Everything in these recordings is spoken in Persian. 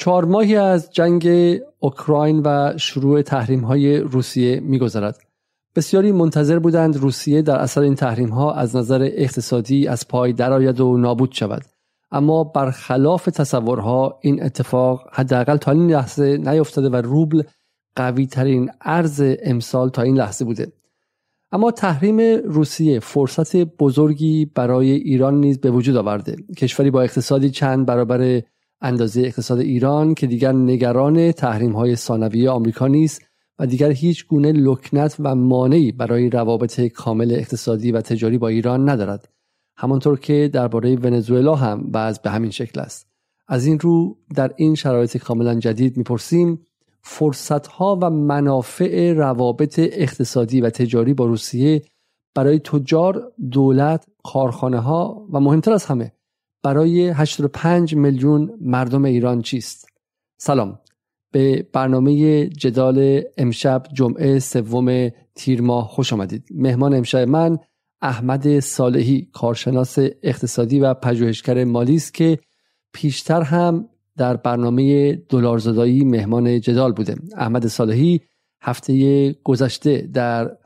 چهار ماهی از جنگ اوکراین و شروع تحریم های روسیه میگذرد. بسیاری منتظر بودند روسیه در اثر این تحریم ها از نظر اقتصادی از پای درآید و نابود شود. اما برخلاف تصورها این اتفاق حداقل تا این لحظه نیفتاده و روبل قوی ترین ارز امسال تا این لحظه بوده. اما تحریم روسیه فرصت بزرگی برای ایران نیز به وجود آورده. کشوری با اقتصادی چند برابر اندازه اقتصاد ایران که دیگر نگران تحریم های ثانویه آمریکا نیست و دیگر هیچ گونه لکنت و مانعی برای روابط کامل اقتصادی و تجاری با ایران ندارد. همانطور که درباره ونزوئلا هم بعض به همین شکل است. از این رو در این شرایط کاملا جدید می‌پرسیم فرصت ها و منافع روابط اقتصادی و تجاری با روسیه برای تجار دولت کارخانه ها و مهمتر از همه برای 85 میلیون مردم ایران چیست؟ سلام. به برنامه جدال امشب جمعه سوم تیر ماه خوش آمدید. مهمان امشب من احمد صالحی کارشناس اقتصادی و پژوهشگر مالی است که پیشتر هم در برنامه دلارزدایی مهمان جدال بوده. احمد صالحی هفته گذشته در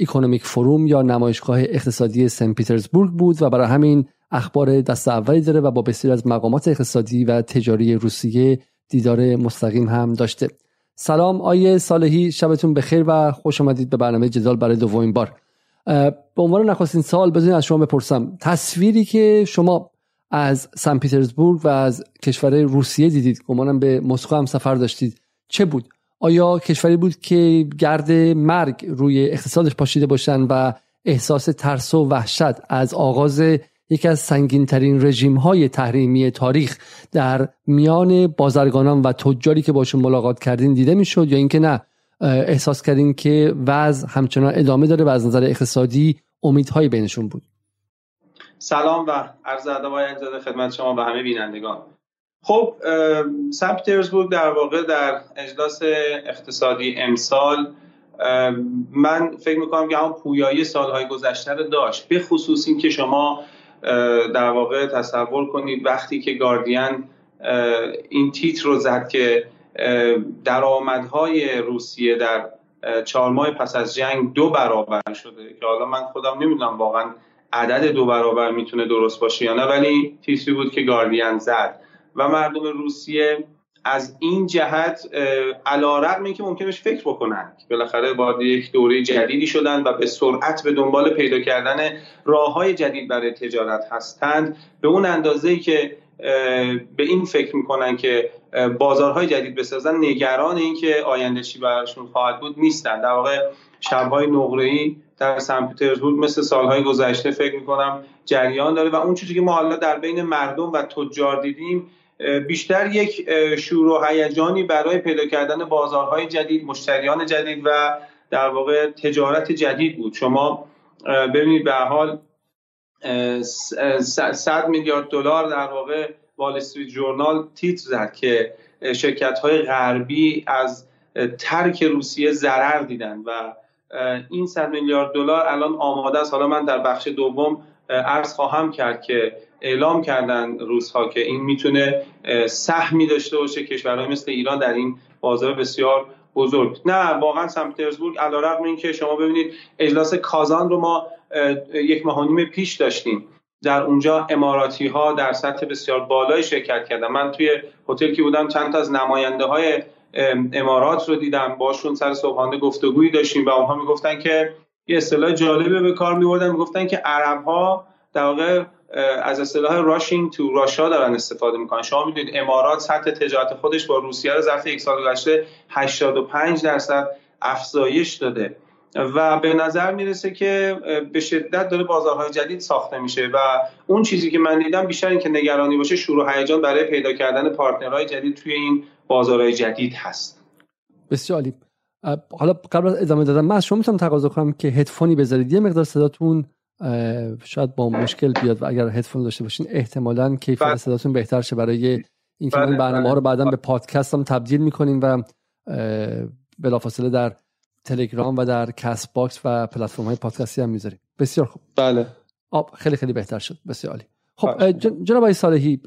اکونومیک فروم یا نمایشگاه اقتصادی سن پیترزبورگ بود و برای همین اخبار دست اولی داره و با بسیاری از مقامات اقتصادی و تجاری روسیه دیدار مستقیم هم داشته. سلام آیه صالحی شبتون بخیر و خوش آمدید به برنامه جدال برای دومین بار. به عنوان نخستین سال بذارین از شما بپرسم. تصویری که شما از سن پیترزبورگ و از کشور روسیه دیدید گمانم به مسکو هم سفر داشتید چه بود؟ آیا کشوری بود که گرد مرگ روی اقتصادش پاشیده باشن و احساس ترس و وحشت از آغاز یکی از سنگین ترین رژیم های تحریمی تاریخ در میان بازرگانان و تجاری که باشون ملاقات کردین دیده می‌شد یا اینکه نه احساس کردین که وضع همچنان ادامه داره و از نظر اقتصادی امیدهایی بینشون بود؟ سلام و عرض ادب آقای خدمت شما و همه بینندگان. خب سن پترزبورگ در واقع در اجلاس اقتصادی امسال من فکر می‌کنم که همون پویایی سالهای گذشته رو داشت به خصوص این که شما در واقع تصور کنید وقتی که گاردین این تیتر رو زد که درآمدهای روسیه در چهار ماه پس از جنگ دو برابر شده که حالا من خودم نمی‌دونم واقعا عدد دو برابر می‌تونه درست باشه یا نه ولی تیتری بود که گاردین زد. و مردم روسیه از این جهت علا رقم که ممکنش فکر بکنن بالاخره وارد یک دوره جدیدی شدن و به سرعت به دنبال پیدا کردن راه های جدید برای تجارت هستند. به اون اندازه که به این فکر می‌کنن که بازارهای جدید بسازن نگران این که آینده چی براشون خواهد بود نیستن. در واقع شبهای نقره‌ای در سن پترزبورگ مثل سالهای گذشته فکر می‌کنم جریان داره و اون چیزی که ما حالا در بین مردم و تجار دیدیم بیشتر یک شور و هیجانی برای پیدا کردن بازارهای جدید مشتریان جدید و در واقع تجارت جدید بود. شما ببینید به حال 100 میلیارد دلار در واقع وال استریت جورنال تیتر زد که شرکت های غربی از ترک روسیه ضرر دیدن و این 100 میلیارد دلار الان آماده است. حالا من در بخش دوم عرض خواهم کرد که اعلام کردن روزها که این می‌تونه سهمی داشته باشه. کشورهای مثل ایران در این بازار بسیار بزرگ. نه واقعا سن پترزبورگ علیرغم اینکه شما ببینید اجلاس کازان رو ما یک ماه پیش داشتیم. در اونجا اماراتی ها در سطح بسیار بالای شرکت کردن. من توی هتل که بودم چند تا از نماینده های امارات رو دیدم. باشون سر صبحانه گفتگویی داشتیم و اونها می‌گفتن که یه اصطلاح جالبه به کار میبردن. می‌گفتن که عرب ها در واقع از اصطلاح راشینگ تو راشا دارن استفاده می‌کنن. شما می‌دونید امارات سطح تجارت خودش با روسیه رو ظرف یک سال گذشته 85 درصد افزایش داده. و به نظر می‌رسه که به شدت داره بازارهای جدید ساخته میشه و اون چیزی که من دیدم بیشتر این که نگرانی باشه شروع هیجان برای پیدا کردن پارتنرهای جدید توی این بازارهای جدید هست. بسیار عالی. حالا قبل از ادامه دادم من از شما می‌تونم تقاضا کنم که هدفونی بذارید. یه مقدار صداتون شاید با مشکل بیاد و اگر هدفون داشته باشین احتمالا کیفیت بله. صداتون بهتر شه. برای اینکه این بله، برنامه ها رو بله. بعدا به پادکست هم تبدیل می‌کنیم و بلافاصله در تلگرام و در Castbox و پلتفرم های پادکستی هم می‌ذاریم. بسیار خوب. بله. آب خیلی خیلی بهتر شد. بسیار عالی. خب جناب آقای صالحی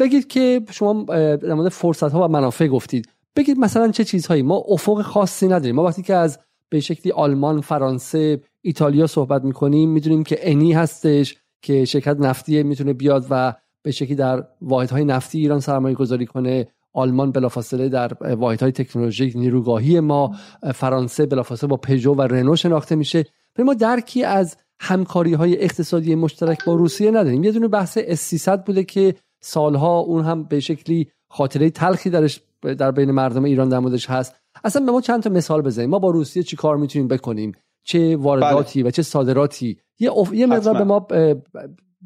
بگید که شما در مورد فرصت ها و منافع گفتید. بگید مثلا چه چیزهایی؟ ما افق خاصی نداریم. ما وقتی که از به شکلی آلمان فرانسه ایتالیا صحبت می‌کنیم می‌دونیم که ENI هستش که شرکت نفتی می‌تونه بیاد و به شکلی در واحدهای نفتی ایران سرمایه گذاری کنه. آلمان بلافاصله در واحدهای تکنولوژیک نیروگاهی ما فرانسه بلافاصله با پژو و رنو شناخته میشه. ما درکی از همکاری های اقتصادی مشترک با روسیه نداریم. یه دونه بحث اس بوده که سالها اون هم به شکلی خاطره تلخی درش در بین مردم ایران در موردش هست. اصلا به ما چند تا مثال بزنیم ما با روسیه چی کار می‌تونیم بکنیم؟ چه وارداتی بله. و چه صادراتی. یه, یه مقدار به ما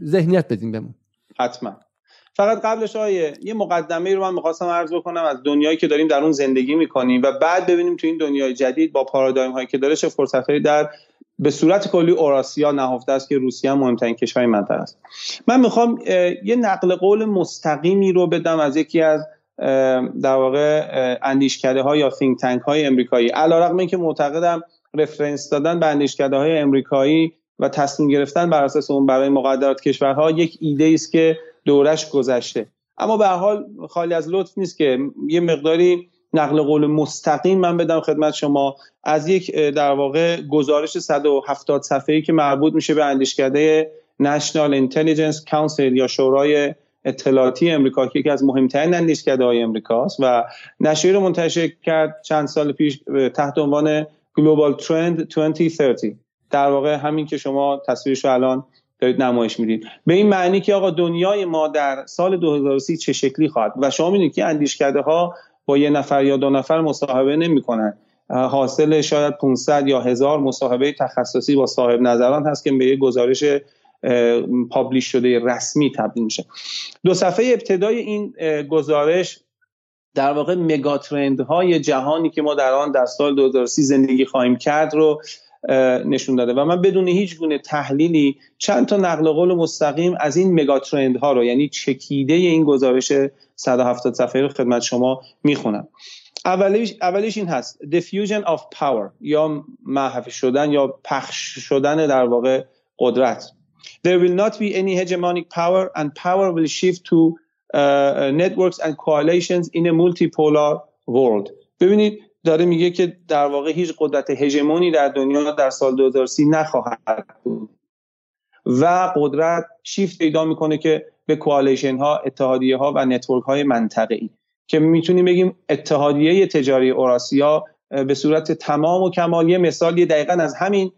ذهنیت بدیم بهمون. حتما. فقط قبلش آیه یه مقدمه رو من می‌خواستم عرض بکنم از دنیایی که داریم در اون زندگی می‌کنیم و بعد ببینیم تو این دنیای جدید با پارادایم هایی که داره چه فرصت در به صورت کلی اوراسیا نهفته است که روسیه هم مهمترین کشور منطقه است. من می‌خوام یه نقل قول مستقیمی رو بدم از یکی از در واقع اندیشکده ها یا فینک تنک های امریکایی. علیرغم اینکه معتقدم رفرنس دادن به اندیشکده های امریکایی و تصمیم گرفتن بر اساس اون برای مقدرات کشورها یک ایده است که دورش گذشته. اما به حال خالی از لطف نیست که یه مقداری نقل قول مستقیم من بدم خدمت شما. از یک در واقع گزارش 170 صفحه‌ای که مربوط میشه به اندیشکده National Intelligence Council یا شورای اطلاعاتی امریکا که یکی از مهمترین اندیشکده های امریکاست و نشریه رو منتشر کرد چند سال پیش تحت عنوان Global Trend 2030 در واقع همین که شما تصویرش رو الان دارید نمایش می‌دید به این معنی که آقا دنیای ما در سال 2030 چه شکلی خواهد و شما می‌دونید که اندیشکده ها با یه نفر یا دو نفر مصاحبه نمی‌کنن. حاصل شاید 500 یا هزار مصاحبه تخصصی با صاحب نظران هست که به یه گزارش پابلیش شده رسمی تبدیل میشه. دو صفحه ابتدای این گزارش در واقع مگاترند های جهانی که ما در آن در سال 2030 زندگی خواهیم کرد رو نشون داده. و من بدون هیچ گونه تحلیلی چند تا نقل قول مستقیم از این مگاترند ها رو یعنی چکیده این گزارش 170 صفحه رو خدمت شما می‌خونم. اولیش, اولیش این هست. Diffusion of power یا محو شدن یا پخش شدن در واقع قدرت. There will not be any hegemonic power and power will shift to networks and coalitions in a multipolar world. ببینید داره میگه که در واقع هیچ قدرت هژمونی در دنیا در سال 2030 نخواهد بود. و قدرت شیفت پیدا می‌کنه که به coalition ها اتحادیه ها و network های منطقه ای که می‌تونیم بگیم اتحادیه تجاری اوراسیا به صورت تمام و کمال یه مثال دقیقا از همین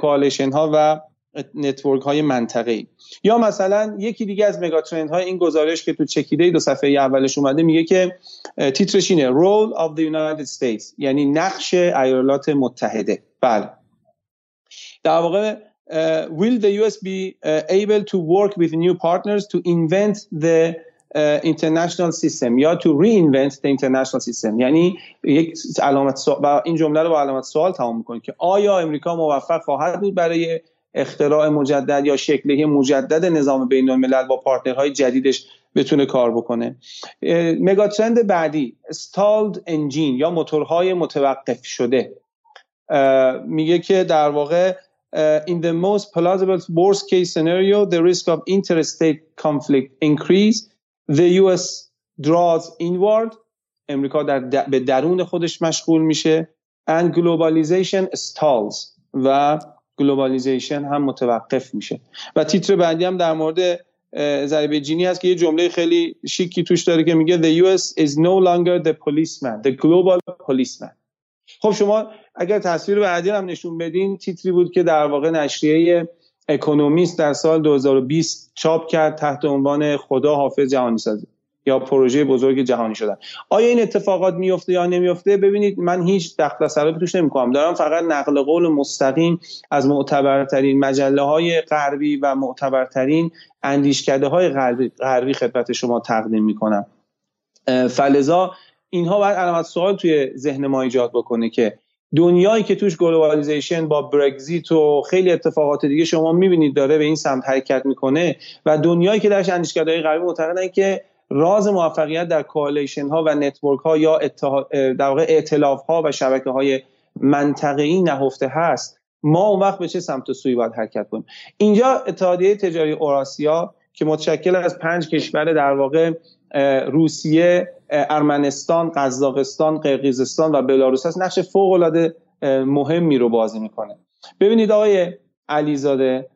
coalition ها و network های منطقه یا مثلا یکی دیگه از megatrend های این گزارش که تو چکیده دو صفحه اولش اومده میگه که تیترش اینه Role of the United States یعنی نقش ایالات متحده. بله. در واقع uh, will the be uh, able to work with new partners to invent uh, international system یا to reinvent the international system یعنی یک علامت سوال این جمله رو با علامت سوال تمام می‌کنه که آیا امریکا موفق خواهد بود برای اختراع مجدد یا شکلی مجدد نظام بین الملل با پارتنرهای جدیدش بتونه کار بکنه. مگاترند بعدی stalled انجین یا موتورهای متوقف شده. میگه که در واقع in the most plausible worst case scenario the risk of interstate conflict increase the US draws inward. امریکا در به درون خودش مشغول میشه. And globalization stalls. و globalization هم متوقف میشه. و تیتر بعدی هم در مورد ضریب جینی هست که یه جمله خیلی شیکی توش داره که میگه the US is no longer the policeman the global policeman. خب شما اگر تصویر بعدی هم نشون بدین تیتری بود که در واقع نشریه اکونومیست در سال 2020 چاپ کرد تحت عنوان خدا حافظ جهانی سازی یا پروژه بزرگ جهانی شدن. آیا این اتفاقات میفته یا نمیفته؟ ببینید من هیچ دخل تصرفی توش نمی‌کنم. دارم فقط نقل قول مستقیم از معتبرترین مجله های غربی و معتبرترین اندیشکده های غربی, خدمت شما تقدیم می‌کنم. فلزا اینها باید علامت سوال توی ذهن ما ایجاد بکنه که دنیایی که توش globalization با برگزیت و خیلی اتفاقات دیگه شما می‌بینید داره به این سمت حرکت می‌کنه و دنیایی که درش اندیشکده غربی معتقدن که راز موفقیت در coalition ها و network ها یا در واقع ائتلاف ها و شبکه های منطقه‌ای نهفته هست. ما اون وقت به چه سمت و سوی باید حرکت کنیم؟ اینجا اتحادیه تجاری اوراسیا که متشکل از پنج کشور در واقع روسیه ارمنستان قزاقستان قرقیزستان و بلاروس هست. نقش فوق العاده مهمی رو بازی می‌کنه. ببینید آقای علیزاده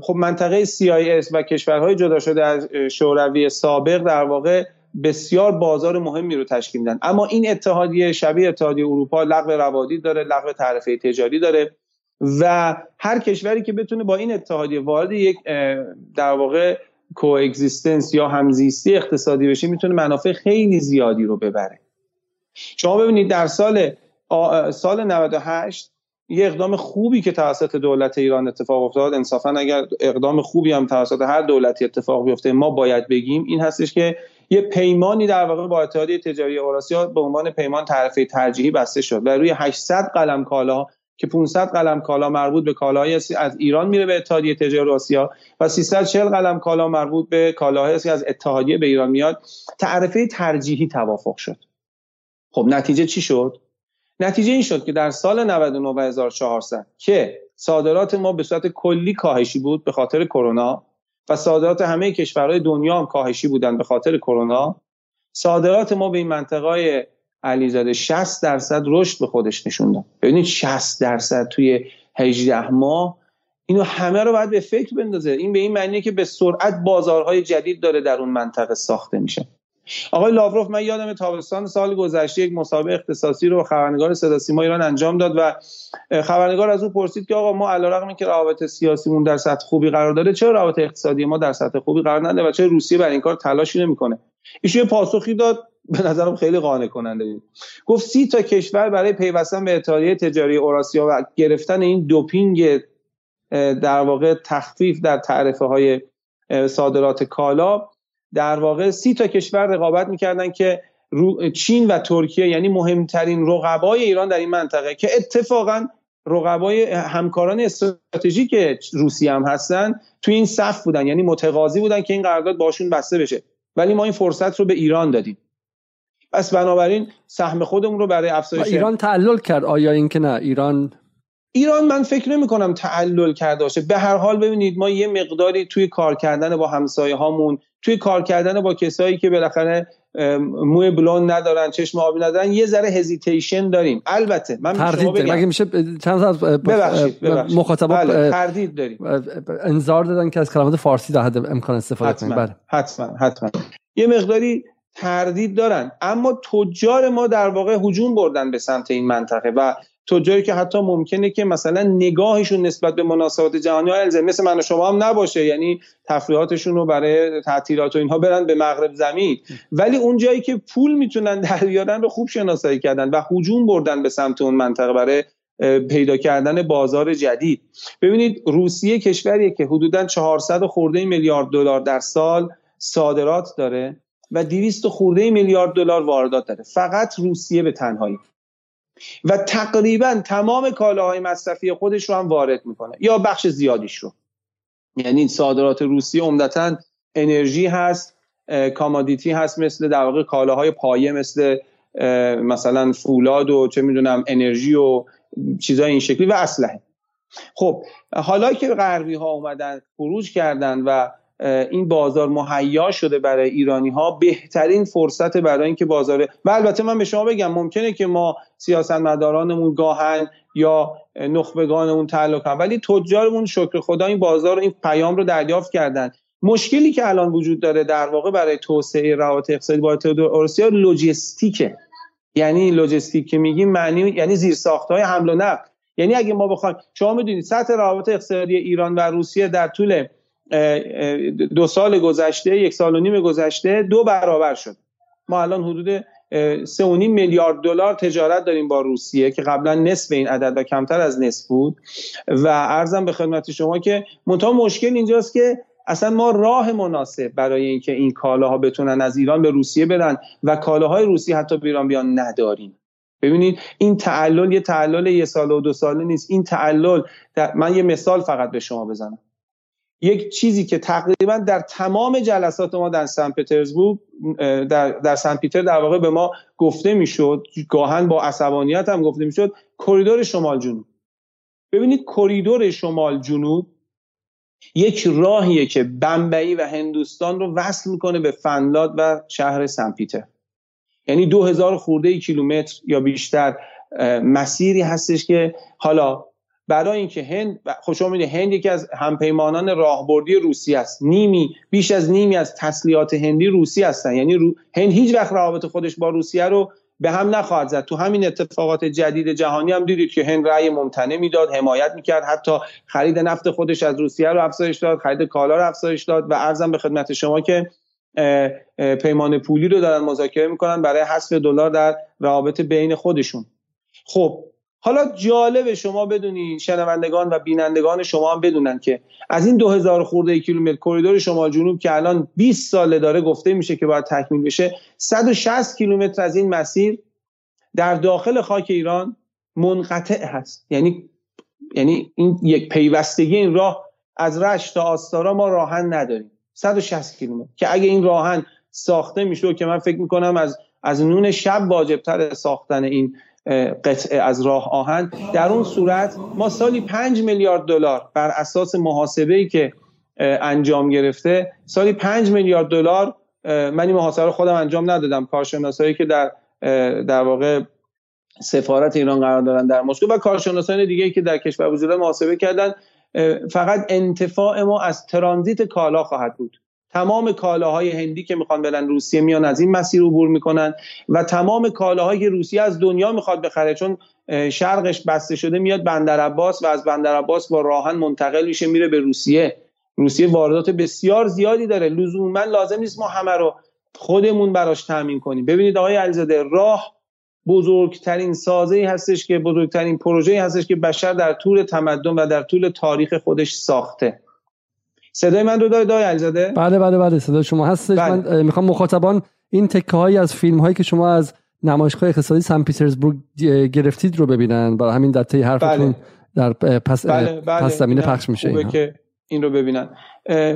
خب منطقه CIS و کشورهای جدا شده از شوروی سابق در واقع بسیار بازار مهمی رو تشکیل میدن اما این اتحادیه شبیه اتحادیه اروپا لغو روادید داره لغو تعرفه تجاری داره و هر کشوری که بتونه با این اتحادیه وارد یک در واقع کوگزیستنس یا همزیستی اقتصادی بشه می‌تونه منافع خیلی زیادی رو ببره. شما ببینید در سال سال 98 یه اقدام خوبی که توسط دولت ایران اتفاق افتاد انصافا اگر اقدام خوبی هم توسط هر دولتی اتفاق بیفته ما باید بگیم این هستش که یه پیمانی در واقع با اتحادیه تجاری اوراسیا به عنوان پیمان تعرفه ترجیحی بسته شد و روی 800 قلم کالا که 500 قلم کالا مربوط به کالاهای از ایران میره به اتحادیه تجاری آسیا و 340 قلم کالا مربوط به کالاهایی که از اتحادیه به ایران میاد تعرفه ترجیحی توافق شد. خب نتیجه چی شد؟ نتیجه این شد که در سال 99 و 1400 که صادرات ما به صورت کلی کاهشی بود به خاطر کرونا و صادرات همه کشورهای دنیا هم کاهشی بودن به خاطر کرونا صادرات ما به این منطقه علیزاده 60 درصد رشد به خودش نشوند ببینید 60 درصد توی 18 ماه اینو همه رو باید به فکر بندازه. این به این معنیه که به سرعت بازارهای جدید داره در اون منطقه ساخته میشه. آقای لاوروف من یادم تابستان سال گذشته یک مسابقه اختصاصی رو خبرنگار صدا سیما ایران انجام داد و خبرنگار از او پرسید که آقا ما علیرغم اینکه روابط سیاسیمون در سطح خوبی قرار داره چرا روابط اقتصادی ما در سطح خوبی قرار نده و چرا روسیه بر این کار تلاشی نمی‌کنه؟ ایشون پاسخی داد به نظرم خیلی قانع کننده بود. گفت سی تا کشور برای پیوستن به اتحادیه تجاری اوراسیا و گرفتن این دوپینگ در واقع تخفیف در تعرفه های صادرات کالا در واقع سی تا کشور رقابت می‌کردن که چین و ترکیه یعنی مهمترین رقبای ایران در این منطقه که اتفاقا رقبای همکاران استراتژیک روسیه هم هستن توی این صف بودن یعنی متقاضی بودن که این قرارداد باشون بسته بشه. ولی ما این فرصت رو به ایران دادیم. پس بنابراین سهم خودمون رو برای افزایش ایران تعلل کرد. آیا اینکه نه ایران ایران من فکر نمی کنم تعلل کرده باشه. به هر حال ببینید ما یه مقداری توی کار کردن با همسایه هامون توی کار کردن با کسایی که بالاخره موی بلون ندارن چشم آبی ندارن یه ذره هزیتیشن داریم. البته من تردید داریم. مگه میشه چند از مخاطبا بله، تردید داریم. انظار دادن که از کلمات فارسی در حد امکان استفاده کنیم. بله. حتما حتما. یه مقداری تردید دارن. اما تجار ما در واقع هجوم بردن به سمت این منطقه و تجاری که حتی ممکنه که مثلا نگاهشون نسبت به مناسبات جهانی ها الزم مثل من و شما هم نباشه. یعنی تفریحاتشون رو برای تعطیلات و اینها برن به مغرب زمین. ولی اون جایی که پول می‌تونن در بیارن رو خوب شناسایی کردن و هجوم بردن به سمت اون منطقه برای پیدا کردن بازار جدید. ببینید روسیه کشوریه که حدودا 400 خورده میلیارد دلار در سال صادرات داره و 200 خورده میلیارد دلار واردات داره. فقط روسیه به تنهایی. و تقریبا تمام کالاهای مصرفی خودش رو هم وارد می‌کنه. یا بخش زیادیش رو. یعنی صادرات روسیه عمدتا انرژی هست کامادیتی هست مثل در واقع کالاهای پایه مثل مثلا فولاد و چه می‌دونم انرژی و چیزای این شکلی و اسلحه. خب حالا که غربی ها اومدن خروج کردن و این بازار مهیا شده برای ایرانی ها بهترین فرصت برای اینکه بازار و البته من به شما بگم ممکنه که ما سیاستمدارانمون گاهن یا نخبگانمون تعلق هم ولی تجارمون شکر خدا این بازار این پیام رو دریافت کردن. مشکلی که الان وجود داره در واقع برای توسعه روابط اقتصادی با اروسیا لوجستیکه. یعنی لوجستیک که میگیم معنی یعنی زیر های حمل و نقل. یعنی اگه ما بخوایم شما می‌دونید سطح روابط اقتصادی ایران و روسیه در طول دو سال گذشته یک سال و نیم گذشته دو برابر شد. ما الان حدود سه و نیم میلیارد دلار تجارت داریم با روسیه که قبلا نصف این عدد و کمتر از نصف بود. و ارزم به خدمت شما که منتها مشکل اینجاست که اصلا ما راه مناسب برای اینکه این کالاها بتونن از ایران به روسیه برن و کالاهای روسی حتی به ایران بیان نداریم. ببینید این تعلل یه تعلل یه سال و دو ساله نیست. این تعلل من یه مثال فقط به شما بزنم. یک چیزی که تقریبا در تمام جلسات ما در سن پترزبورگ در, در سن پیتر در واقع به ما گفته می‌شد گاهاً با عصبانیت هم گفته می‌شد کریدور شمال جنوب. ببینید کریدور شمال جنوب یک راهیه که بمبئی و هندوستان رو وصل می‌کنه به فنلاند و شهر سنپیتر یعنی دو هزار خورده کیلومتر یا بیشتر مسیری هستش که حالا برای اینکه هند خب شما هند یکی از همپیمانان راهبردی روسیه است. نیمی بیش از نیمی از تسلیحات هندی روسی هستن. یعنی رو... هند هیچ وقت روابط خودش با روسیه رو به هم نخواهد زد. تو همین اتفاقات جدید جهانی هم دیدید که هند رأی ممتنع می‌داد حمایت می‌کرد. حتی خرید نفت خودش از روسیه رو افزایش داد خرید کالا رو افزایش داد و ارزم به خدمت شما که پیمان پولی رو دارن مذاکره می‌کنن برای حذف دلار در روابط بین خودشون. خب حالا جالب شما بدونید شنوندگان و بینندگان شما هم بدونن که از این 2000 خورده کیلومتر کریدور شمال جنوب که الان 20 ساله داره گفته میشه که باید تکمیل بشه 160 کیلومتر از این مسیر در داخل خاک ایران منقطع هست. یعنی یعنی این یک پیوستگی این راه از رشت تا آستارا ما راهن نداریم. 160 کیلومتر. که اگه این راهن ساخته میشه که من فکر می‌کنم از از نون شب واجبتر ساختن این قطعه از راه آهن. در اون صورت ما سالی 5 میلیارد دلار بر اساس محاسبه ای که انجام گرفته سالی 5 میلیارد دلار من این محاسبه رو خودم انجام ندادم. کارشناسایی که در در واقع سفارت ایران قرار دارن در مسکو و کارشناسان دیگه که در کشور وجود محاسبه کردن. فقط انتفاع ما از ترانزیت کالا خواهد بود. تمام کالاهای هندی که می‌خوان برن روسیه میان از این مسیر عبور می‌کنن و تمام کالاهایی که روسیه از دنیا می‌خواد بخره چون شرقش بسته شده میاد بندر عباس و از بندر عباس با راهن منتقل میشه میره به روسیه. روسیه واردات بسیار زیادی داره. لزوما لازم نیست ما همه رو خودمون براش تامین کنیم. ببینید آقای علیزاده راه بزرگترین سازه هستش که بزرگترین پروژه هستش که بشر در طول تمدن و در طول تاریخ خودش ساخته. صدای من رو داره دای علیزاده بله بله بله صدای شما هستش بله. من می‌خوام مخاطبان این تکه هایی از فیلم هایی که شما از نمایشگاه اقتصادی سن پیترزبورگ گرفتید رو ببینن برای همین در طی حرفتون بله. در پس بله. بله. پس زمینه پخش میشه این که این رو ببینن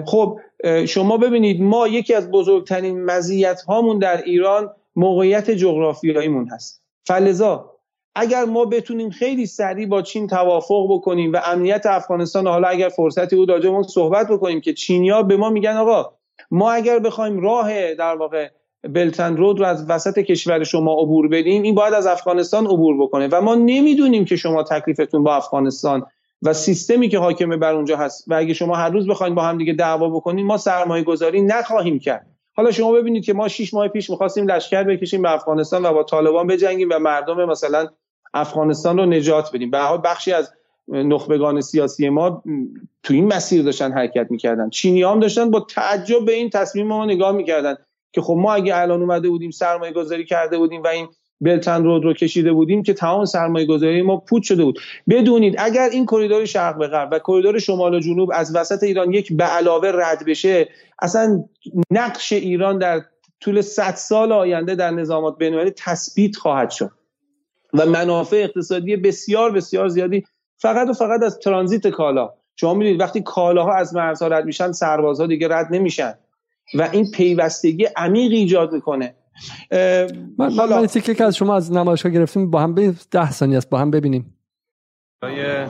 خب شما ببینید ما یکی از بزرگترین مزیت هامون در ایران موقعیت جغرافیاییمون هست فلزا اگر ما بتونیم خیلی سریع با چین توافق بکنیم و امنیت افغانستان حالا اگر فرصتی بود راجع صحبت بکنیم که چینیا به ما میگن آقا ما اگر بخوایم راه در واقع بلتن رود رو از وسط کشور شما عبور بدیم این باید از افغانستان عبور بکنه. و ما نمی‌دونیم که شما تکلیفتون با افغانستان و سیستمی که حاکمه بر اونجا هست و اگه شما هر روز بخواید با هم دیگه دعوا بکنید ما سرمایه گذاری نخواهیم کرد. حالا شما ببینید که ما 6 ماه پیش می‌خواستیم لشکر بکشیم به افغانستان و با طالبان بجنگیم و مردم مثلا افغانستان رو نجات بدیم. به حال بخشی از نخبگان سیاسی ما تو این مسیر داشتن حرکت می‌کردن. چینی هم داشتن با تعجب به این تصمیم ما نگاه می‌کردن که خب ما اگه الان اومده بودیم سرمایه گذاری کرده بودیم و این بلتن رود رو کشیده بودیم که تمام سرمایه گذاری ما پوت شده بود. بدونید اگر این کریدور شرق به غرب و کریدور شمال و جنوب از وسط ایران یک به علاوه رد بشه اصلا نقش ایران در طول 100 سال آینده در نظامات بین‌المللی تثبیت خواهد شد. و منافع اقتصادی بسیار بسیار زیادی فقط و فقط از ترانزیت کالا. شما می‌دونید وقتی کالاها از مرزها رد میشن سربازها دیگه رد نمیشن. و این پیوستگی عمیق ایجاد می‌کنه. من حالا من که از شما از نمایشگاه گرفتیم با هم به ده ثانیه است با هم ببینیم. برای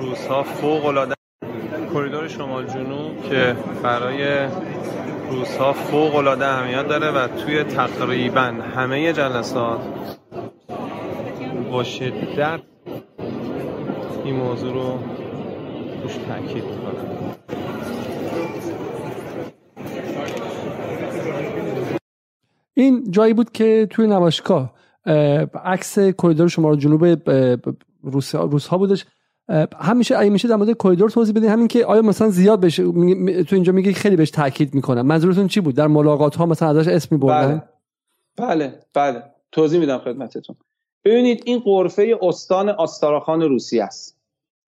روزها فوق العاده کریدور شمال جنوب که برای روزها فوق العاده اهمیت داره و توی تقریبا همه جلسات با شدت این موضوع رو روش تاکید کنم این جایی بود که توی نمایشگاه عکس کریدور شمال جنوب روس ها بودش. همیشه اگه میشه در مورد کریدور توضیح بدین. همین که آیا مثلا زیاد بشه تو اینجا میگه خیلی بهش تاکید می‌کنم. منظورتون چی بود؟ در ملاقات ها مثلا ازش اسم میبردن؟ بله. بله. بله. توضیح میدم خدمتتون. ببینید این قرفه استان آستاراخان روسیه است.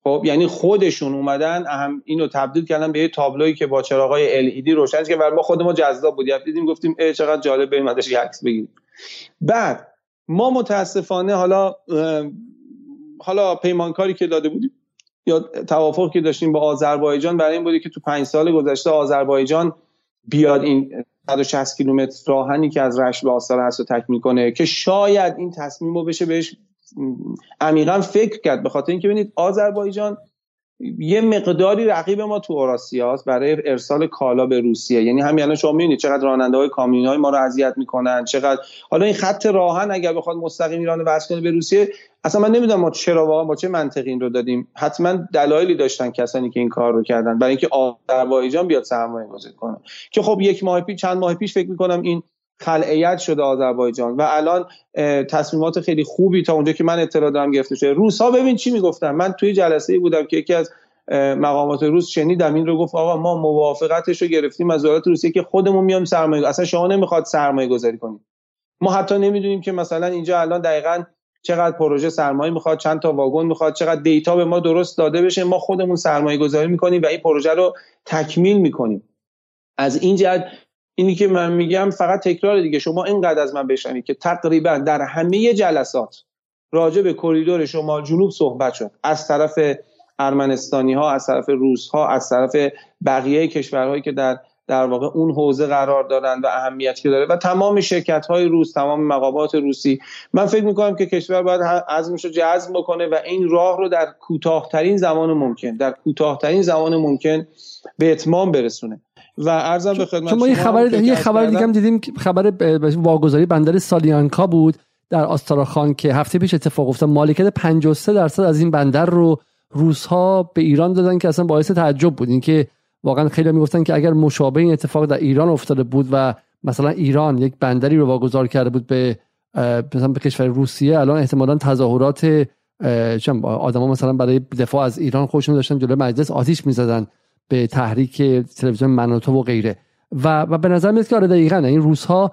خب یعنی خودشون اومدن اهم اینو تبدیل کردن به یه تابلویی که با چراغای LED روشن که بر ما خود ما جذاب بود. دیدیم گفتیم ای چقدر جالب بریم ازش عکس بگیریم. بعد ما متاسفانه حالا حالا پیمانکاری که داده بودیم یا توافقی که داشتیم با آذربایجان برای این بودی که تو پنج سال گذشته آذربایجان بیاد این 160 کیلومتر راهنی که از رشت به آستار هست رو تکمیل کنه که شاید این تصمیم رو بشه بهش عمیقا فکر کرد. به خاطر اینکه ببینید آذربایجان یه مقداری رقیب ما تو اوراسیاس برای ارسال کالا به روسیه. یعنی همین الان شما می‌بینید چقدر راننده های کامیون های ما رو اذیت می‌کنن چقدر حالا این خط راهن اگر بخواد مستقیم ایران وصل کنه به روسیه اصلا من نمی‌دونم ما چرا واقعا با چه منطقی این رو دادیم. حتما دلایلی داشتن کسانی که این کار رو کردن. برای اینکه آذربایجان بیاد سرمایه گذاری کنه. که خب یک ماه پیش چند ماه پیش فکر می‌کنم این خلعیت شده آذربایجان و الان تصمیمات خیلی خوبی تا اونجا که من اطلاع دارم گرفته شده. روس ها ببین چی می‌گفتن؟ من توی جلسه بودم که یکی از مقامات روس شنیدم این رو گفت آقا ما موافقتش رو گرفتیم از دولت روسیه که خودمون میام سرمایه اصلا شما نمی‌خواد سرمایه گذاری کنید ما حتی نمی‌دونیم که مثلا اینجا الان دقیقا چقدر پروژه سرمایه می‌خواد چند تا واگن می‌خواد چقدر دیتا به ما درست داده بشه ما خودمون سرمایه گذاری می‌کنیم و این پروژه رو تکمیل می‌کنیم. از این جهت اینی که من میگم فقط تکرار دیگه. شما اینقدر از من بشنوید که تقریبا در همه جلسات راجع به کریدور شمال جنوب صحبت شد. از طرف ارمنستانی ها از طرف روس ها از طرف بقیه کشورهایی که در در واقع اون حوزه قرار دارن و اهمیتی داره و تمام شرکت های روس تمام مقامات روسی. من فکر می‌کنم که کشور باید عزمش رو جذب بکنه و این راه رو در کوتاهترین زمان ممکن در کوتاهترین زمان ممکن به اتمام برسونه. و ارزم به خدمت شما یه خبر یه خبر دیگه هم دیدیم خبر واگذاری بندر سالیانکا بود در آستاراخان که هفته پیش اتفاق افتاد. مالکیت 53 درصد از این بندر رو روس ها به ایران دادن که اصلا باعث تعجب بود. اینکه واقعا خیلی می‌گفتن که اگر مشابه این اتفاق در ایران افتاده بود و مثلا ایران یک بندری رو واگذار کرده بود به مثلا به کشور روسیه الان احتمالا تظاهرات آدما مثلا برای دفاع از ایران خودشون داشتن جلوی مجلس آتیش می‌زدن. به تحریک تلویزیون منوتو و غیره. و, و به نظر میاد که آره دقیقا این روس ها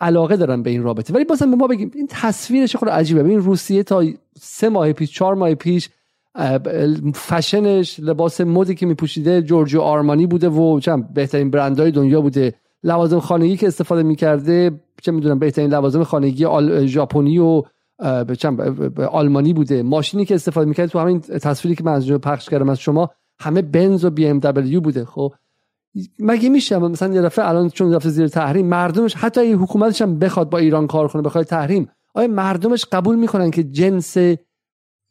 علاقه دارن به این رابطه. ولی بازم به ما بگیم این تصویرش خود عجیبه. این روسیه تا سه ماه پیش چهار ماه پیش فشنش لباس مدی که میپوشیده جورجیو آرمانی بوده و بهترین برندهای دنیا بوده. لوازم خانگی که استفاده می‌کرده چه می‌دونم بهترین لوازم خانگی. ژاپنی و آلمانی بوده. ماشینی که استفاده می‌کرده تو همین تصویری که من از پخش کردم از شما همه بنز و بی ام دبلیو بوده خب؟ مگه میشه؟ مثلا یه دفعه الان چون دفعه زیر تحریم مردمش حتی این حکومتش هم بخواد با ایران کار کنه بخواد تحریم آیا مردمش قبول می‌کنن که جنس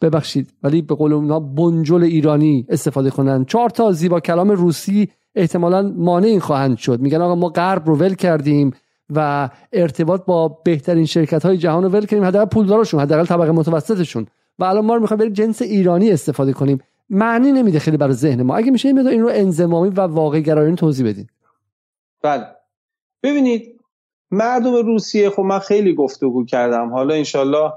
ببخشید ولی به قول اونها بنجل ایرانی استفاده کنن؟ چهار تا زیبا کلام روسی احتمالا مانع خواهند شد. میگن آقا ما غرب رو ول کردیم و ارتباط با بهترین شرکت های جهان رو ول کردیم حداقل پولدارشون حداقل طبقه متوسطشون. و الان ما رو می‌خوایم جنس ایرانی استفاده کنیم. معنی نمیده خیلی برای ذهن ما. اگه میشه این رو انزمامی و واقع گرایانه توضیح بدین. بله. ببینید مردم روسیه خب من خیلی گفتگو کردم. حالا انشالله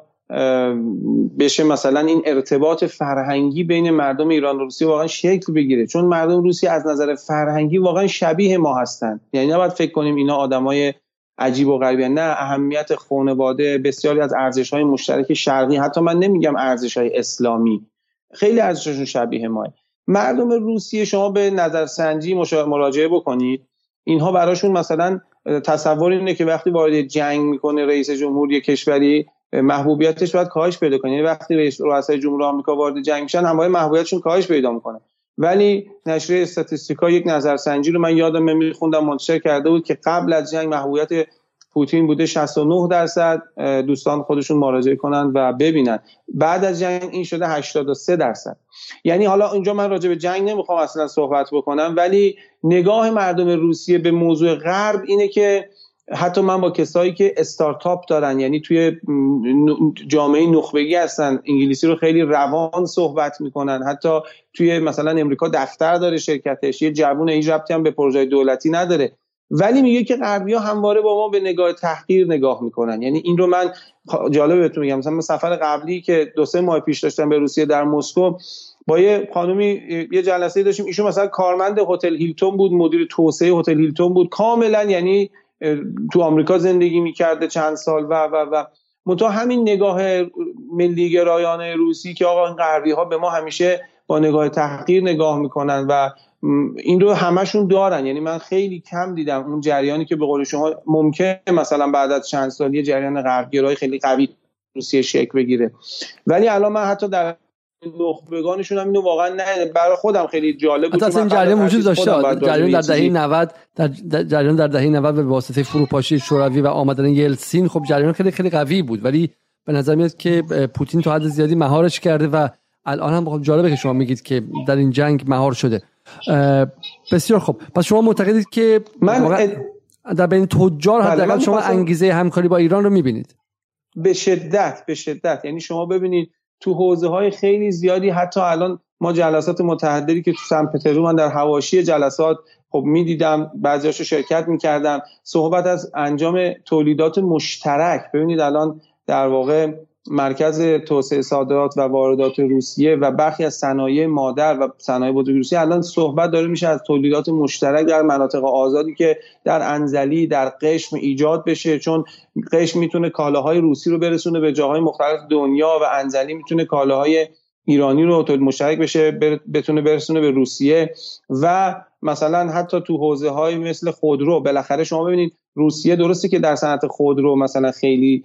بشه مثلا این ارتباط فرهنگی بین مردم ایران و روسیه واقعا شکل بگیره. چون مردم روسیه از نظر فرهنگی واقعا شبیه ما هستن. یعنی نباید فکر کنیم اینا آدمای عجیب و غریبی نه اهمیت خانواده بسیاری از ارزش های مشترک شرقی. حتی من نمیگم ارزش های اسلامی. خیلی ارزششون شبیه ماه. مردم روسیه شما به نظرسنجی مراجعه بکنید. اینها براشون مثلا تصور اینه که وقتی وارد جنگ می‌کنه رئیس جمهور کشوری محبوبیتش باید کاهش پیدا کنه. یعنی وقتی رئیس رؤسای جمهور آمریکا وارد جنگ میشن همه محبوبیتشون کاهش پیدا می‌کنه. ولی نشریه استاتیستیکا یک نظرسنجی رو من یادم میخوندم منتشر کرده بود که قبل از جنگ محبوبیت پوتین بوده 69 درصد دوستان خودشون مراجعه کنند و ببینن. بعد از جنگ این شده 83 درصد. یعنی حالا اینجا من راجع به جنگ نمی‌خوام اصلا صحبت بکنم ولی نگاه مردم روسیه به موضوع غرب اینه که حتی من با کسایی که استارتاپ دارن یعنی توی جامعه نخبگی هستن انگلیسی رو خیلی روان صحبت می‌کنن. حتی توی مثلا امریکا دفتر داره شرکتش یه جوون این ربطی هم به پروژه دولتی نداره. ولی میگه که غربی ها همواره با ما به نگاه تحقیر نگاه می‌کنن. یعنی این رو من جالب بهتون میگم. مثلا سفر قبلی که دو سه ماه پیش داشتم به روسیه در مسکو با یه خانومی یه جلسه داشتیم. ایشون مثلا کارمند هتل هیلتون بود مدیر توسعه هتل هیلتون بود. کاملا یعنی تو آمریکا زندگی می‌کرده چند سال و و و. منتها همین نگاه ملی گرایانه روسی که آقا این غربی ها به ما همیشه با نگاه تحقیر نگاه می‌کنن و این رو همشون دارن. یعنی من خیلی کم دیدم اون جریانی که به قول شما ممکن مثلا بعد از چند سال یه جریان غربگرایی خیلی قوی روسیه شکل بگیره. ولی الان من حتی در نخبگانشون هم اینو واقعا نه برای خودم خیلی جالب بود اصلا این جریان وجود داشته جریان در دهه 90 در جریان در دهه 90 به واسطه فروپاشی شوروی و آمدن یلسین خب جریان خیلی خیلی قوی بود. ولی به نظر میاد که پوتین تا حد زیادی مهارش کرده و الان هم خب جالبه که شما میگید که در این جنگ مهار شده. بسیار خوب. پس شما معتقدید که من در بین تجار بله، حداقل شما انگیزه همکاری با ایران رو می‌بینید. به شدت به شدت. یعنی شما ببینید تو حوزه های خیلی زیادی حتی الان ما جلسات متحدری که تو سن پترزبورگ من در حواشی جلسات خب می‌دیدم بعضیاشو شرکت می‌کردم. صحبت از انجام تولیدات مشترک. ببینید الان در واقع مرکز توسعه صادرات و واردات روسیه و برخی از صنایع مادر و صنایع بزرگ روسیه الان صحبت داره میشه از تولیدات مشترک در مناطق آزادی که در انزلی در قشم ایجاد بشه. چون قشم می‌تونه کالاهای روسی رو برسونه به جاهای مختلف دنیا و انزلی می‌تونه کالاهای ایرانی رو تولید مشترک بشه بتونه برسونه به روسیه. و مثلا حتی تو حوزه های مثل خودرو بالاخره شما ببینید روسیه درسته که در صنعت خودرو مثلا خیلی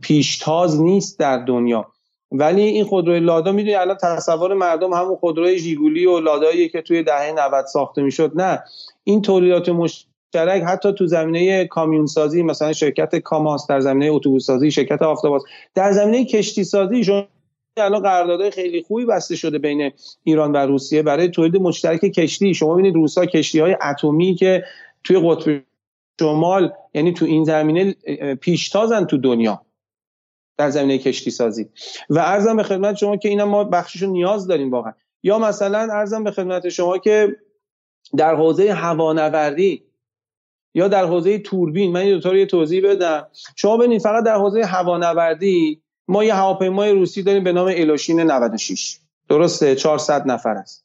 پیشتاز نیست در دنیا. ولی این خودروی لادا می‌دونی الان تصور مردم همون خودروی ژیگولی و لادایی که توی دهه 90 ساخته می‌شد. نه این تولیدات مشترک حتی تو زمینه کامیون سازی مثلا شرکت کاماس در زمینه اتوبوس سازی شرکت آفتاباس در زمینه کشتی سازی الان قراردادهای خیلی خوبی بسته شده بین ایران و روسیه برای تولید مشترک کشتی. شما ببینید روسا کشتی های اتمی که توی قطب شمال یعنی تو این زمینه پیشتازن تو دنیا در زمینه کشتی سازی و ارزم به خدمت شما که اینا ما بخششو نیاز داریم واقعا. یا مثلا عرضم به خدمت شما که در حوزه هوانوردی یا در حوزه توربین من این دو یه توضیح بدم. شما ببینید فقط در حوزه هوانوردی ما یه هواپیمای روسی داریم به نام ایلوشین 96 درسته؟ 400 نفر است.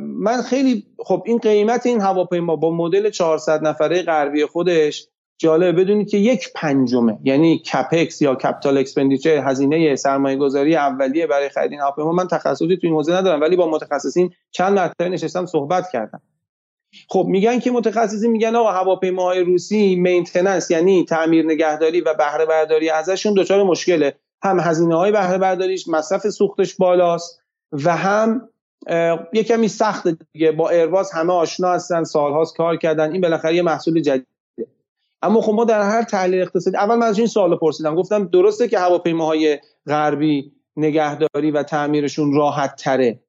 من خیلی خب این قیمت این هواپیما با مدل 400 نفره غربی خودش جالبه. بدونید که یک پنجمه یعنی CapEx یا capital expenditure هزینه سرمایه گذاری اولیه برای خرید این هواپیما. من تخصصی تو این حوزه ندارم ولی با متخصصین چند مرتبه نشستم صحبت کردم. خب میگن که متخصصین میگن آقا هواپیماهای روسی مینتننس یعنی تعمیر نگهداری و بهره برداری ازشون دچار مشکله. هم هزینه های بهره برداریش مصرف سوختش بالاست و هم یه کمی سخت دیگه. با ایرواز همه آشنا هستن سالهاست کار کردن. این بالاخره یه محصول جدیده. اما خب ما در هر تحلیل اقتصادی اول من از این سوال پرسیدم. گفتم درسته که هواپیماهای غربی نگهداری و تعمیرشون راحت تره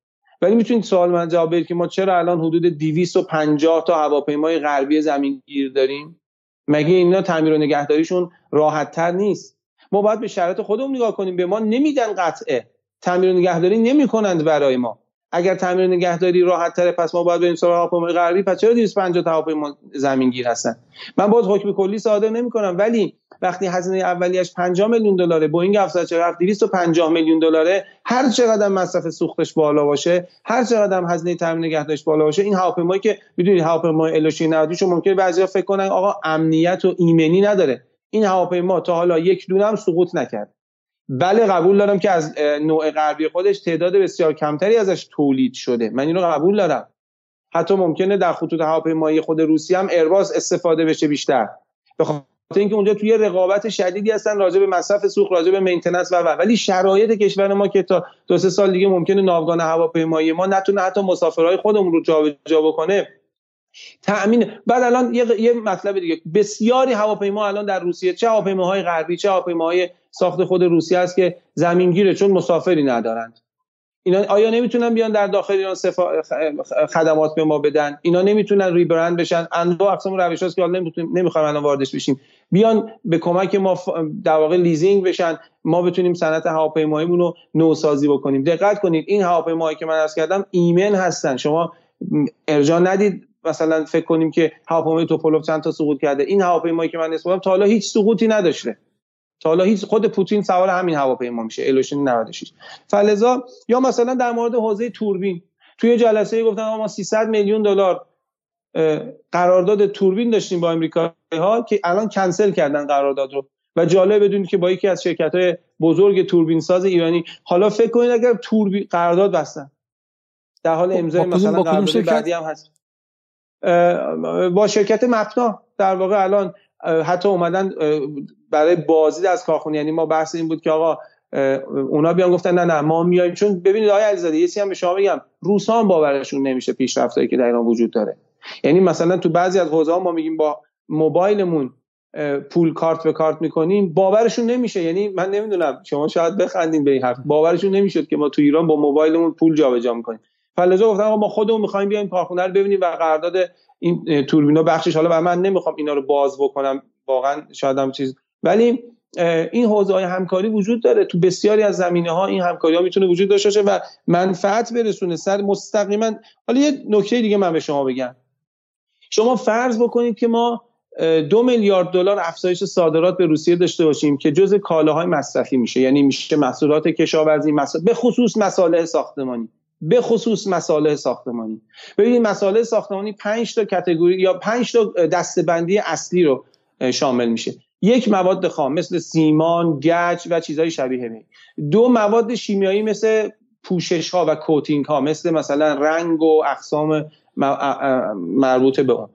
ولی می‌تونید سوال من جواب بدید که ما چرا الان حدود 250 تا هواپیمای غربی زمینگیر داریم؟ مگه اینا تعمیر و نگهداریشون راحت تر نیست؟ ما باید به شرایط خودمون نگاه کنیم. به ما نمیدن قطعه. تعمیر و نگهداری نمی‌کنند برای ما. اگر تعمیر نگهداری راحت تره پس ما باید بریم سراغ هواپیمای غربی. پس چرا 250 تا هواپیما زمینگیر هستن؟ من باز حکم کلی صادر نمی‌کنم ولی وقتی هزینه اولیش 50 میلیون دلاره بوینگ 747 250 میلیون دلاره. هر چقدر مصرف سوختش بالا باشه هر چقدر هزینه تامین نگهداریش بالا باشه این هواپیمایی که می‌دونید هواپیمای الوشی 90 چون ممکنه بعضیا فکر کنن آقا امنیت و ایمنی نداره. این هواپیما تا حالا یک دونه هم سقوط نکرد. بله قبول دارم که از نوع غربی خودش تعداد بسیار کمتری ازش تولید شده. من اینو قبول دارم. حتی ممکنه در خطوط هواپیمایی خود روسیه هم ارباز استفاده بشه بیشتر. به خاطر اینکه اونجا توی رقابت شدیدی هستن راجع به مصرف سوخت راجع به مینتیننس و, ولی شرایط کشور ما که تا دو سه سال دیگه ممکنه ناوگان هواپیمایی ما نتونه حتی مسافرهای خودمون رو جابجا بکنه تأمین. بعد الان یه, یه مطلب دیگه. بسیاری هواپیما الان در روسیه چه هواپیماهای غربی چه هواپیماهای ساخت خود روسیه است که زمینگیره چون مسافری ندارند. اینا آیا نمی‌تونن بیان در داخل ایران صفا... خدمات به ما بدن؟ اینا نمی‌تونن ریبرند بشن؟ انواع اقسام روش هست که حالا نمی‌خوام الان واردش بشیم. بیان به کمک ما در واقع لیزینگ بشن. ما بتونیم صنعت هواپیماییمون رو نوسازی بکنیم. دقت کنید این هواپیماهایی که من عرض کردم ایمن هستن. شما ارجاع ندید. مثلا فکر کنیم که هواپیمای توپولوف چند تا سقوط کرده. این هواپیمایی که من اسم تا حالا هیچ سقوطی نداشته. تا حالا هیچ خود پوتین سوار همین هواپیما میشه الوشن 96 فلزا یا مثلا در مورد حوزه توربین. توی جلسه گفتن ما 300 میلیون دلار قرارداد توربین داشتیم با امریکایی ها که الان کنسل کردن قرارداد رو. و جالب بدونید که با یکی از شرکت های بزرگ توربین ساز ایرانی. حالا فکر کنید اگر توربین قرارداد بستن. در حال خب، امضای مثلا قرارداد بعدی هم هست. با شرکت مپنا. در واقع الان حتی اومدن برای بازدید از کارخونه یعنی ما بحث این بود که آقا اونا بیان گفتن نه نه ما میایم. چون ببینید آقای علیزاده یه هم به شما بگم روسا هم باورشون نمیشه پیشرفتایی که در ایران وجود داره. یعنی مثلا تو بعضی از حوزه ها ما میگیم با موبایلمون پول کارت به کارت می‌کنیم باورشون نمیشه. یعنی من نمی‌دونم شما شاید بخندین به این حرف. باورشون نمی‌شد که ما تو ایران با موبایلمون پول جابجا می‌کنیم. فلجا گفتن ما خودمون می‌خوایم بیایم کارخونه رو ببینیم و قرارداد این توربینا بخشش. حالا من نمی‌خوام اینا رو باز بکنم. واقعا شاید هم چیز ولی این حوزه های همکاری وجود داره. تو بسیاری از زمینه ها این همکاری ها می‌تونه وجود داشته باشه و منفعت برسونه. سر مستقیما حالا یه نکته دیگه من به شما بگم. شما فرض بکنید که ما دو میلیارد دلار افزایش صادرات به روسیه داشته باشیم که جز کالاهای مصرفی میشه. یعنی میشه محصولات کشاورزی مسائل به خصوص مسائل ساختمانی. به خصوص مسائل ساختمانی. ببینید مسائل ساختمانی 5 تا category یا 5 تا دسته‌بندی اصلی رو شامل میشه. یک مواد خام مثل سیمان، گچ و چیزهای شبیه به دو مواد شیمیایی مثل پوشش ها و coating ها مثل مثلا رنگ و اقسام مربوط به اون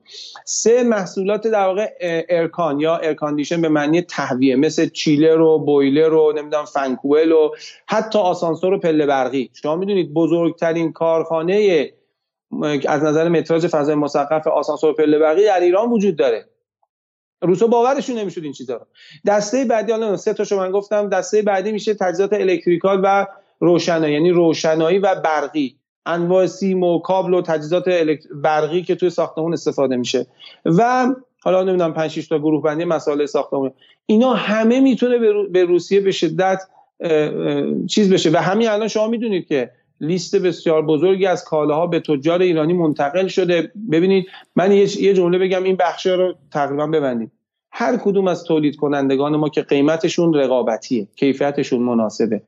سه محصولات در واقع air con یا air condition به معنی تهویه مثل چیلر و بویلر و نمی‌دونم فنکوئل و حتی آسانسور و پله برقی. شما می‌دونید بزرگترین کارخانه از نظر متراژ فضای مسقف آسانسور و پله برقی در ایران وجود داره. روسا باورشون نمی‌شد این چیزا رو. دسته بعدی حالا سه تاشو من گفتم دسته بعدی میشه تجهیزات الکتریکال و روشنایی یعنی روشنایی و برقی. انواع سیم و کابل و تجهیزات برقی که توی ساختمون استفاده میشه. و حالا نمی‌دونم 5 6 تا گروه بندی مسائل ساختمون. اینا همه می‌تونه به روسیه به شدت چیز بشه. و همین الان شما می‌دونید که لیست بسیار بزرگی از کالاها به تجار ایرانی منتقل شده. ببینید من یه جمله بگم این بخشا رو تقریبا ببندیم هر کدوم از تولید کنندگان ما که قیمتشون رقابتیه کیفیتشون مناسبه.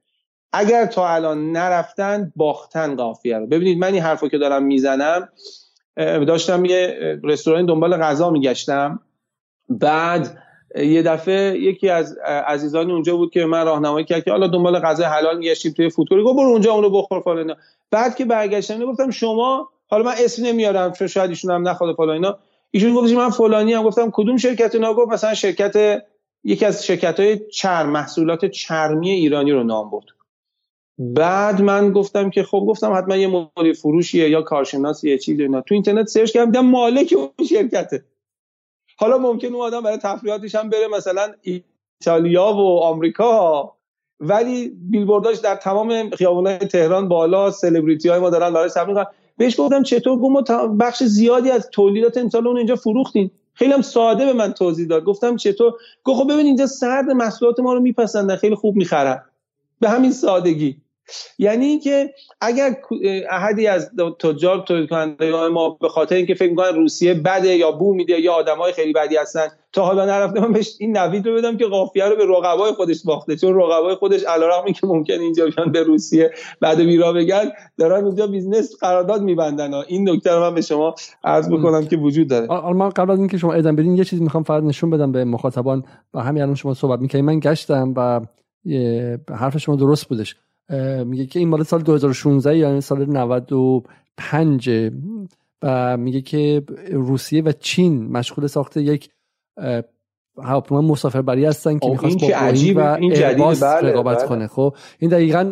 اگر تا الان نرفتن باختن قافیه رو. ببینید من این حرفو که دارم می‌زنم داشتم یه رستوران دنبال غذا میگشتم. بعد یه دفعه یکی از عزیزان اونجا بود که من راهنمایی کرد که حالا دنبال غذا حلال میگشتیم توی فوتوری گفت برو اونجا اونو بخور فلان بعد که برگشتم گفتم شما حالا من اسم نمیارم چون شاید ایشون هم نخواد فلان اینا. ایشون گفت من فلانی هم گفتم کدوم شرکت اینا؟ گفت مثلا شرکت یکی از شرکت های چرم محصولات چرمی ایرانی رو نام برد. بعد من گفتم که خب گفتم حتما یه مدیر فروشیه یا کارشناسیه چیزی اینا. تو اینترنت سرچ کردم دیدم مالک اون شرکته. حالا ممکن اون آدم برای تفریحاتش هم بره مثلا ایتالیا و آمریکا ولی بیلبورداش در تمام خیابان‌های تهران بالا سلبریتی های ما دارن برای سفر بهش گفتم چطور گفت بخش زیادی از تولیدات امسال اون اینجا فروختیم خیلی هم ساده به من توضیح داد. گفتم چطور؟ گفت خب ببین اینجا سرد محصولات ما رو میپسندن خیلی خوب می‌خرن. به همین سادگی. یعنی اینکه اگر احدی از تجار تولید کنندگان ما به خاطر اینکه فکر می‌کنن روسیه بده یا بو میده یا آدمای خیلی بدی هستن تا حالا نرفته من بهش این نوید رو بدم که قافیه رو به رقبای خودش باخته. چون رقبای خودش علیرغم که ممکن اینجا بیان به روسیه بد و بیراه بگن دارن اونجا business قرارداد میبندن. این نکته رو من به شما عرض بکنم که وجود داره. من قبل از اینکه شما ادامه بدین یه چیز می‌خوام فقط نشون بدم به مخاطبان. و همین الان شما صحبت می‌کنید. من گشتم و حرف شما درست بودش. میگه که این مال سال 2016 یعنی سال 95 و میگه که روسیه و چین مشغول ساخت یک هواپیما مسافربری هستن که می‌خواست با عجیب و این ایرباس بله، رقابت بله. کنه. خب این دقیقا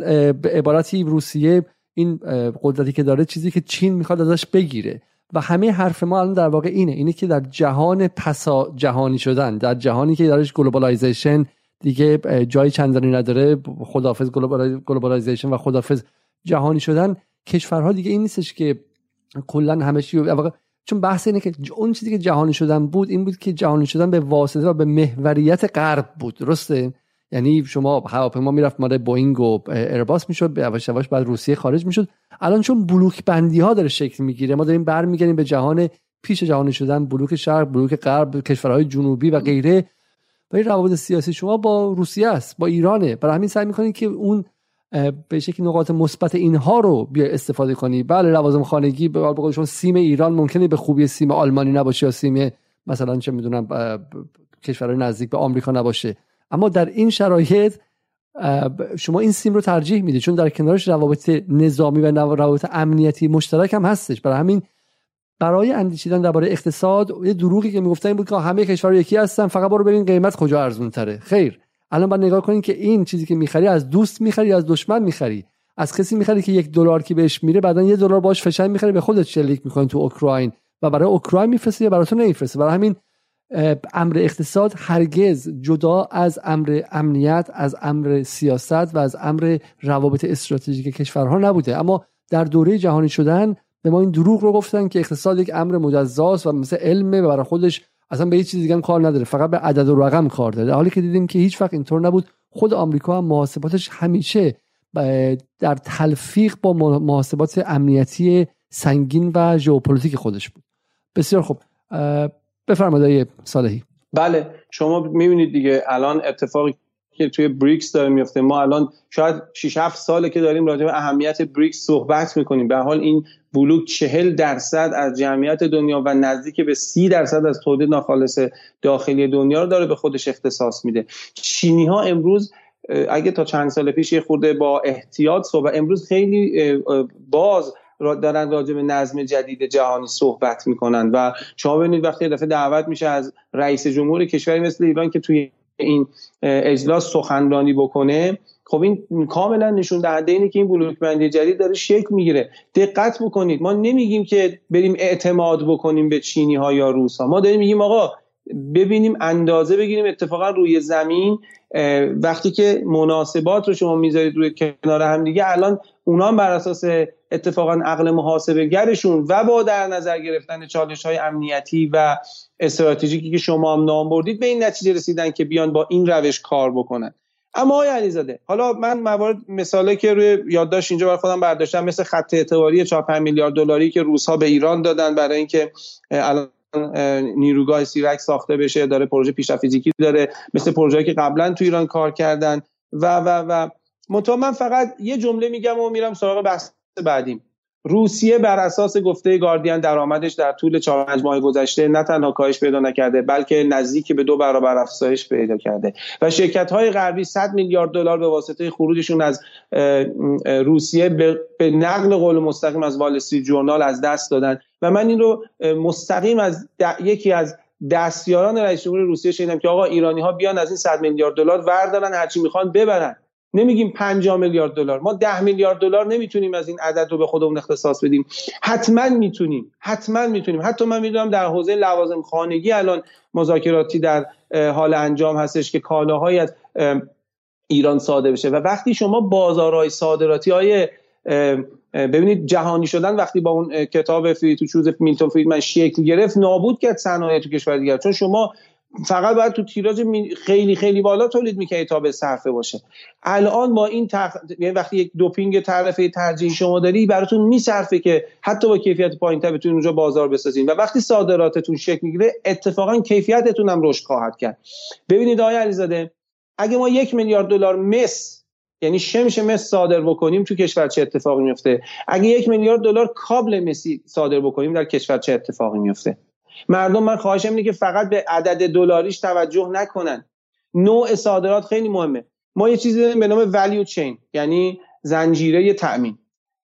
به عبارتی روسیه این قدرتی که داره چیزی که چین می‌خواد ازش بگیره. و همه حرف ما الان در واقع اینه اینه که در جهان پسا جهانی شدن در جهانی که درش globalization دیگه جای چندانی نداره. خداحافظ globalization و خداحافظ جهانی شدن. کشورها دیگه این نیستش که کلا همه چی چون بحث اینه که اون چیزی که جهانی شدن بود این بود که جهانی شدن به واسطه و به محوریت غرب بود. درسته؟ یعنی شما هواپیما می‌رفت مال بوینگ و ایرباس می‌شد به یواش یواش بعد روسیه خارج می‌شد. الان چون بلوک بندی ها داره شکل می‌گیره ما داریم برمیگردیم به جهان پیش جهانی شدن بلوک شرق بلوک غرب کشورهای جنوبی و غیره. و این روابط سیاسی شما با روسیه است با ایرانه. برای همین سعی می‌کنید که اون به شکل نقاط مثبت اینها رو بیا استفاده کنی. بله لوازم خانگی به قول شما سیم ایران ممکنه به خوبی سیم آلمانی نباشه یا سیم مثلا چه می‌دونم کشورهای نزدیک به آمریکا نباشه. اما در این شرایط شما این سیم رو ترجیح میده چون در کنارش روابط نظامی و روابط امنیتی مشترک هم هستش. برای همین برای اندیشیدن درباره اقتصاد یه دروغی که می‌گفتن این بود که همه کشورها یکی هستن فقط برو ببین قیمت کجا ارزون تره خیر. الان باید نگاه کنید که این چیزی که می‌خری از دوست می‌خری از دشمن می‌خری. از کسی می‌خری که یک دلار که بهش میره بعدا یه دلار باش فشن می‌خری به خودت شلیک می‌کنی تو اوکراین. و برای اوکراین میفرسته یا برای تو نمیفرسته؟ برای همین امر اقتصاد هرگز جدا از امر امنیت از امر سیاست و از امر روابط استراتژیک کشورها نبوده. اما در دوره جهانی شدن به ما این دروغ رو گفتن که اقتصاد یک امر مجزاست و مثل علمه و برای خودش اصلا به هیچ چیز دیگه کار نداره فقط به عدد و رقم کار داره. حالی که دیدیم که هیچ وقت اینطور نبود. خود آمریکا هم محاسباتش همیشه در تلفیق با محاسبات امنیتی سنگین و ژئوپلیتیک خودش بود. بسیار خوب. بفرمایید صالحی. بله شما می‌بینید دیگه الان اتفاقی که توی بریکس داره میفته. ما الان شاید 6 7 ساله که داریم راجع به اهمیت بریکس صحبت می‌کنیم. به حال این بلوک 40 درصد از جمعیت دنیا و نزدیک به 30 درصد از تولید ناخالص داخلی دنیا رو داره به خودش اختصاص میده. چینی ها امروز اگه تا چند سال پیش یه خورده با احتیاط صحبت امروز خیلی باز دارن راجع به نظم جدید جهانی صحبت می‌کنن و شما ببینید وقتی دفعه دعوت میشه از رئیس جمهور کشوری مثل ایران که توی این اجلاس سخنرانی بکنه خب این کاملا نشون دهنده اینه که این بلوک بندی جدید داره شکل می‌گیره. دقت بکنید. ما نمیگیم که بریم اعتماد بکنیم به چینی ها یا روس ها ما داریم میگیم آقا ببینیم اندازه بگیریم. اتفاقا روی زمین وقتی که مناسبات رو شما می‌ذارید روی کنار هم دیگه الان اونا بر اساس اتفاقا عقل محاسبه گرشون و با در نظر گرفتن چالش های امنیتی و استراتژیکی که شما هم نام بردید به این نتیجه رسیدن که بیان با این روش کار بکنن. اما آقای علیزاده حالا من موارد مثالی که روی یادداشت اینجا برای خودم برداشتم مثل خط اعتباری 4 5 میلیارد دلاری که روزها به ایران دادن برای اینکه الان نیروگاه سیرک ساخته بشه داره پروژه پیشرفت فیزیکی داره مثل پروژه‌ای که قبلا تو ایران کار کردن و و و. من فقط یه جمله میگم و میرم سراغ بحث بعدیم. روسیه بر اساس گفته گاردین درآمدش در طول چهار پنج ماه گذشته نه تنها کاهش پیدا نکرده بلکه نزدیک به دو برابر افزایش پیدا کرده. و شرکت های غربی 100 میلیارد دلار به واسطه خروجشون از روسیه به نقل قول مستقیم از وال جورنال از دست دادن. و من این رو مستقیم از یکی از دستیاران رئیس جمهور روسیه شنیدم که آقا ایرانی ها بیان از این 100 میلیارد دلار وردارن هرچی می‌خوان ببرن. نمیگیم 5 میلیارد دلار. ما 10 میلیارد دلار نمی‌تونیم از این عدد رو به خودمون اختصاص بدیم. حتما می‌تونیم. حتما می‌تونیم. حتی من می‌دونم در حوزه لوازم خانگی الان مذاکراتی در حال انجام هستش که کالاهایی از ایران صادر بشه. و وقتی شما بازارهای صادراتی های ببینید جهانی شدن وقتی با اون کتاب فری تو چوز میلتون فریدمن شکل گرفت نابود کرد صنایع تو کشور دیگر. چون شما فقط باید تو تیراژ خیلی خیلی بالا تولید می‌کنی تا به صرفه باشه. الان با این تخ... یعنی وقتی یک دوپینگ تعرفه ترجیحی شما داری براتون میصرفه که حتی با کیفیت پایینتر بتونید اونجا بازار بسازین. و وقتی صادراتتون شکل می‌گیره اتفاقا کیفیتتون هم رشد خواهد کرد. ببینید آقای علیزاده اگه ما یک میلیارد دلار مس یعنی شمش مس صادر بکنیم تو کشور چه اتفاقی میفته اگه یک میلیارد دلار کابل مسی صادر بکنیم در کشور چه اتفاقی میفته مردم من خواهشم اینه که فقط به عدد دلاریش توجه نکنن. نوع صادرات خیلی مهمه. ما یه چیزی داریم به نام ولیو چین یعنی زنجیره تأمین.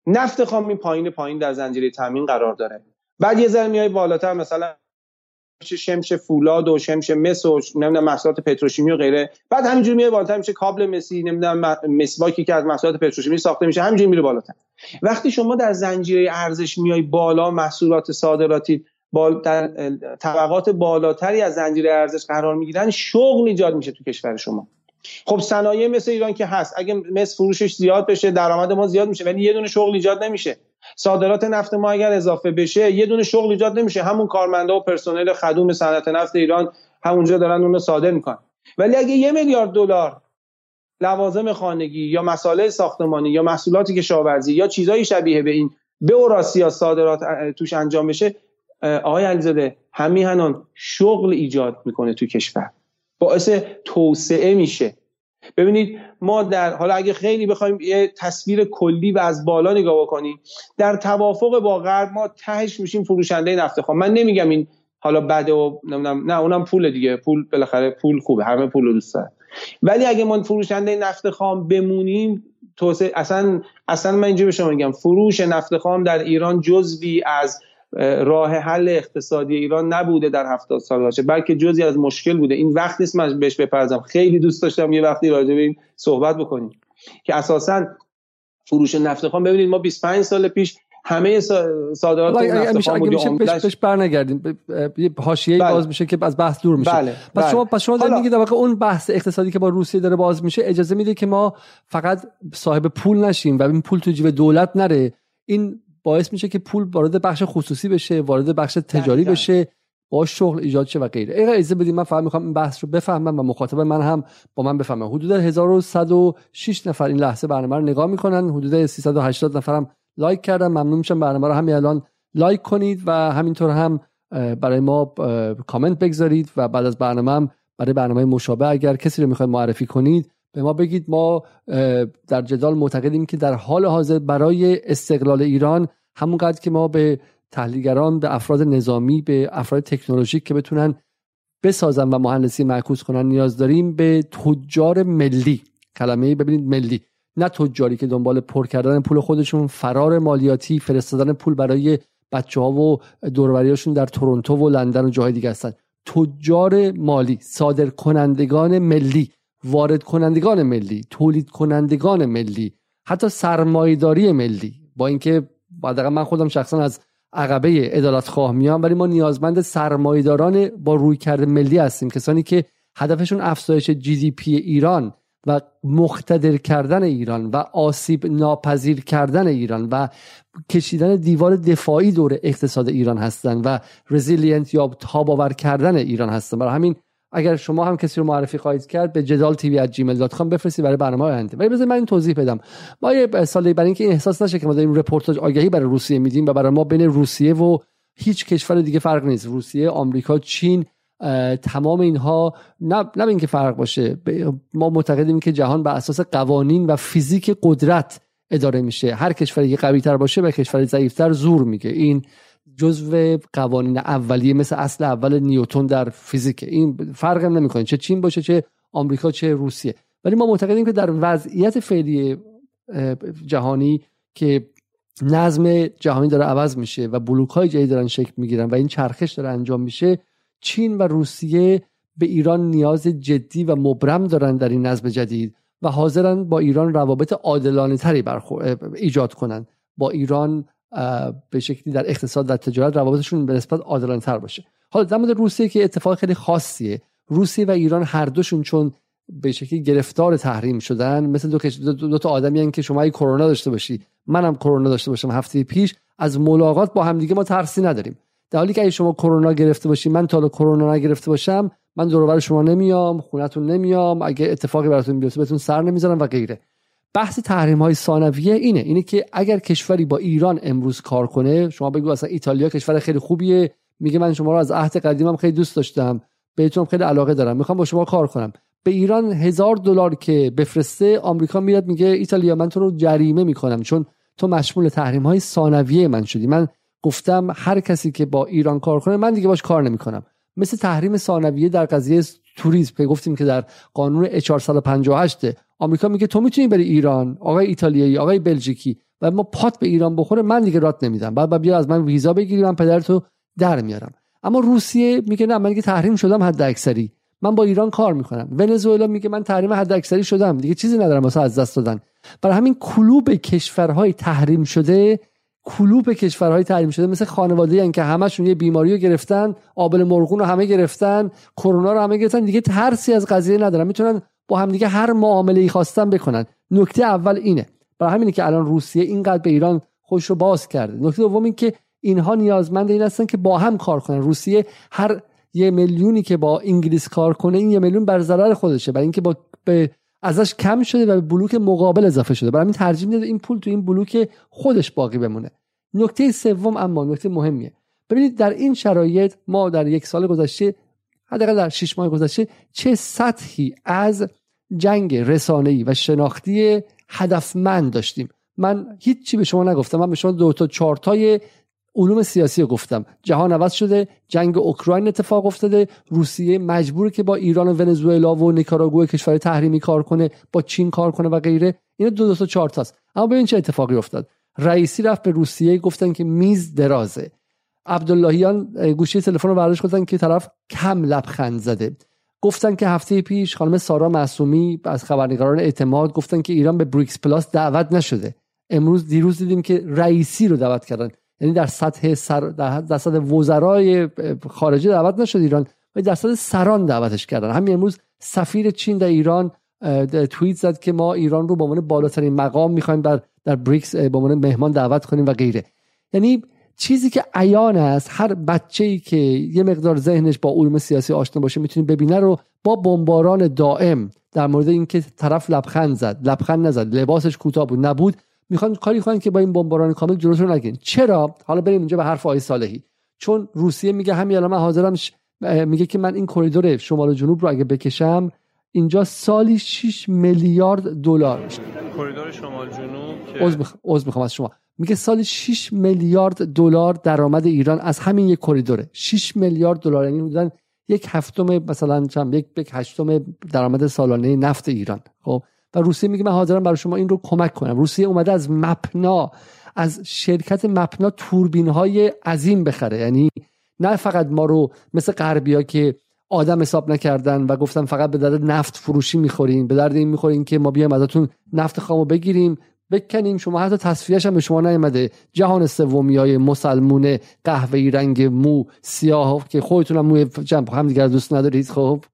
نفت خام این پایین پایین در زنجیره تأمین قرار داره. بعد یه ذره میای بالاتر مثلا شمش فولاد و شمش مس و نمی‌دونم محصولات پتروشیمی و غیره. بعد همینجوری میاد بالاتر میشه کابل مسی نمی‌دونم مسواکی که از محصولات پتروشیمی ساخته میشه همینجوری میره بالاتر. وقتی شما در زنجیره ارزش میای بالا محصولات صادراتی در طبقات بالاتری از زنجیره ارزش قرار می‌گیرن شغل ایجاد میشه تو کشور شما. خب صنایع مثل ایران که هست اگه مثل فروشش زیاد بشه درآمد ما زیاد میشه ولی یه دونه شغل ایجاد نمیشه. صادرات نفت ما اگر اضافه بشه یه دونه شغل ایجاد نمیشه. همون کارمنده و پرسنل خدوم صنعت نفت ایران همونجا دارن اون رو صادر می‌کنن. ولی اگه یه میلیارد دلار لوازم خانگی یا مسائل ساختمانی یا محصولات کشاورزی یا چیزایی شبیه به این به اوراسیا صادرات توش انجام بشه آقای علیزاده همیهنان شغل ایجاد می‌کنه تو کشور. باعث توسعه میشه. ببینید ما در حالا اگه خیلی بخوایم یه تصویر کلی و از بالا نگاه بکنیم در توافق با غرب ما تهش میشیم فروشنده نفت خام. من نمیگم این حالا بده و نه اونم پول دیگه. پول بالاخره پول خوبه همه پول دوست دارن. ولی اگه ما فروشنده نفت خام بمونیم توسعه اصلا اصلا من اینجا به شما میگم فروش نفت خام در ایران جزوی از راه حل اقتصادی ایران نبوده در هفتاد سال باشه بلکه جزی از مشکل بوده این وقت نیست من بهش بپرزم خیلی دوست داشتم یه وقتی راجع به این صحبت بکنیم که اساسا فروش نفت خام ببینید ما 25 سال پیش همه صادرات نفت خام بهش برنگردیم یه حاشیه بله. باز میشه که از بحث دور میشه بله. پس بله. شما پس شما دارید میگید واقعا اون بحث اقتصادی که با روسیه داره باز میشه اجازه میده که ما فقط صاحب پول نشیم و این پول تو جیب دولت نره این باعث میشه که پول وارد بخش خصوصی بشه وارد بخش تجاری بشه با شغل ایجاد شه و غیره. اگه اجازه بدید من فقط می‌خوام این بحث رو بفهمم و مخاطب من هم با من بفهمه حدود 1106 نفر این لحظه برنامه رو نگاه می‌کنن. حدود 380 نفرم لایک کردم ممنون میشم برنامه رو همین الان لایک کنید و همینطور هم برای ما کامنت بگذارید و بعد از برنامه هم برای برنامه مشابه اگر کسی رو می‌خواید معرفی کنید به ما بگید ما در جدال معتقدیم که در حال حاضر برای استقلال ایران همونقدر که ما به تحلیلگران به افراد نظامی به افراد تکنولوژیک که بتونن بسازن و مهندسی معکوس کنن نیاز داریم به تجار ملی. کلمه ببینید ملی. نه تجاری که دنبال پر کردن پول خودشون فرار مالیاتی فرستادن پول برای بچه ها و دوروریاشون در تورنتو و لندن و جاهای دیگه هستن. تجار مالی صادر کنندگان ملی. وارد کنندگان ملی تولید کنندگان ملی حتی سرمایداری ملی. با اینکه بعد من خودم شخصا از عقبه عدالت خواه میام ولی ما نیازمند سرمایه‌داران با رویکرد ملی هستیم. کسانی که هدفشون افزایش GDP ایران و مقتدر کردن ایران و آسیب ناپذیر کردن ایران و کشیدن دیوار دفاعی دور اقتصاد ایران هستند و resilient یا تاب‌آور کردن ایران هستند برای همین اگر شما هم کسی رو معرفی خواهید کرد به جدال TV at gmail.com بفرستید برای برنامه آینده. ولی بذارید من این توضیح بدم. ما یه سالی برای اینکه این احساس نشه که ما داریم رپورتاج آگهی برای روسیه میدیم و برای ما بین روسیه و هیچ کشور دیگه فرق نیست. روسیه آمریکا چین تمام اینها نه نه اینکه فرق باشه. ما معتقدیم که جهان بر اساس قوانین و فیزیک قدرت اداره میشه. هر کشوری قوی تر باشه و کشور ضعیفتر زور میگه. این جزو قوانین اولیه مثل اصل اول نیوتن در فیزیک. این فرق نمی‌کنه. چه چین باشه چه آمریکا چه روسیه. ولی ما معتقدیم که در وضعیت فعلی جهانی که نظم جهانی داره عوض میشه و بلوک های جدید دارن شکل می‌گیرن و این چرخش داره انجام میشه چین و روسیه به ایران نیاز جدی و مبرم دارن در این نظم جدید و حاضرن با ایران روابط عادلانه تری ایجاد کنند با ایران به شکلی در اقتصاد و تجارت روابطشون به نسبت عادلانه تر باشه. حالا در مورد روسیه که اتفاق خیلی خاصیه. روسیه و ایران هر دوشون چون به شکلی گرفتار تحریم شدن مثل دو, دو, تا آدمی هن که شما ای کرونا داشته باشی منم کرونا داشته باشم هفته پیش از ملاقات با همدیگه ما ترسی نداریم. در حالی که اگه شما کرونا گرفته باشی من تا کرونا نگرفته باشم من دور شما نمیام خونتون نمیام اگه اتفاقی براتون بیفته بهتون سر نمی‌ذارم و غیره. بحث تحریم های ثانویه اینه اینه که اگر کشوری با ایران امروز کار کنه شما بگو اصلا ایتالیا کشور خیلی خوبیه میگه من شما رو از عهد قدیمم خیلی دوست داشتم بهتون خیلی علاقه دارم می‌خوام با شما کار کنم. به ایران هزار دلار که بفرسته آمریکا میاد میگه ایتالیا من تو رو جریمه می‌کنم چون تو مشمول تحریم های ثانویه من شدی. من گفتم هر کسی که با ایران کار کنه من دیگه باش کار نمی‌کنم. مثل تحریم ثانویه در قضیه توریسم گفتیم که در قانون 458 آمریکا میگه تو می‌تونی بری ایران آقای ایتالیایی آقای بلژیکی و ما پات به ایران بخوره من دیگه رات نمیدم. بعد بیا از من ویزا بگیری من پدرتو در میارم. اما روسیه میگه نه من دیگه تحریم شدم حد اکثری من با ایران کار می‌کنم. ونزوئلا میگه من تحریم حد اکثری شدم. دیگه چیزی ندارم واسه از دست دادن. برای همین کلوب کشورهای تحریم شده کلوب کشورهای تحریم شده مثل خانواده هن که همشون یه بیماری رو گرفتن آبل مرغون رو همه گرفتن کرونا رو همه گرفتن. دیگه ترسی از قضیه ندارن. می‌تونن با همدیگه هر معامله ای خواستن بکنن. نکته اول اینه. برای همینه که الان روسیه اینقدر به ایران خوش رو باز کرده. نکته دوم این که اینها نیازمند این هستن که با هم کار کنن. روسیه هر یه میلیونی که با انگلیس کار کنه این یه میلیون بر ضرر خودشه. برای اینکه با به ازش کم شده و به بلوک مقابل اضافه شده. برای همین ترجیح میده این پول تو این بلوک خودش باقی بمونه. نکته سوم اما نکته مهمیه. ببینید در این شرایط ما در یک سال گذشته حداقل در شش ماه گذشته چه سطحی از جنگ رسانه‌ای و شناختی هدفمند داشتیم. من هیچی به شما نگفتم. من به شما دو تا چارتای علوم سیاسی رو گفتم. جهان عوض شده جنگ اوکراین اتفاق افتاده روسیه مجبوره که با ایران و ونزوئلا و نیکاراگوئه کشور تحریمی کار کنه با چین کار کنه و غیره. اینا دو دو تا چارت هست اما ببین چه اتفاقی افتاد. رئیسی رفت به روسیه گفتن که میز درازه. عبداللهیان گوشی تلفن رو برداشت گفتن که طرف کم لبخند زده. گفتن که هفته پیش خانم سارا معصومی از خبرنگاران اعتماد گفتن که ایران به بریکس پلاس دعوت نشده. امروز دیروز دیدیم که رئیسی رو دعوت کردن. یعنی در سطح سر در سطح وزرای خارجی دعوت نشد ایران و در سطح سران دعوتش کردن. همین امروز سفیر چین در ایران توییت زد که ما ایران رو به عنوان بالاترین مقام می‌خوایم در در بریکس به عنوان مهمان دعوت کنیم و غیره. یعنی چیزی که عیان است هر بچه ای که یه مقدار ذهنش با علوم سیاسی آشنا باشه می‌تونه ببینه رو با بمباران دائم در مورد اینکه طرف لبخند زد. لبخند نزد لباسش کوتاه بود نبود. می‌خوان کاری کنن که با این بمباران کامل جلوش رو نگیرن. چرا؟ حالا بریم اینجا به حرف آقای صالحی. چون روسیه میگه همین الان من حاضرم میگه که من این کریدور شمال و جنوب رو اگه بکشم اینجا سالی 6 میلیارد دلار کریدور شمال جنوب که عذر می‌خوام از شما. میگه سالی 6 میلیارد دلار درآمد ایران از همین یک کریدوره. 6 میلیارد دلار یعنی بودن یک هفتم مثلا چند یک یک هشتم درآمد سالانه نفت ایران. خب؟ و روسیه میگه من حاضرم برای شما این رو کمک کنم. روسیه اومده از مپنا از شرکت مپنا توربین های عظیم بخره. یعنی نه فقط ما رو مثل غربیا که آدم حساب نکردن و گفتن فقط به درد نفت فروشی می‌خورین به درد این می‌خورین که ما بیایم ازتون نفت خامو بگیریم بکنیم شما حتی تصفیهش هم به شما نیومده. جهان سومی های مسلمون قهوه‌ای رنگ مو سیاه که خودتون هم موی جنب هم دیگر دوست ندارید خب.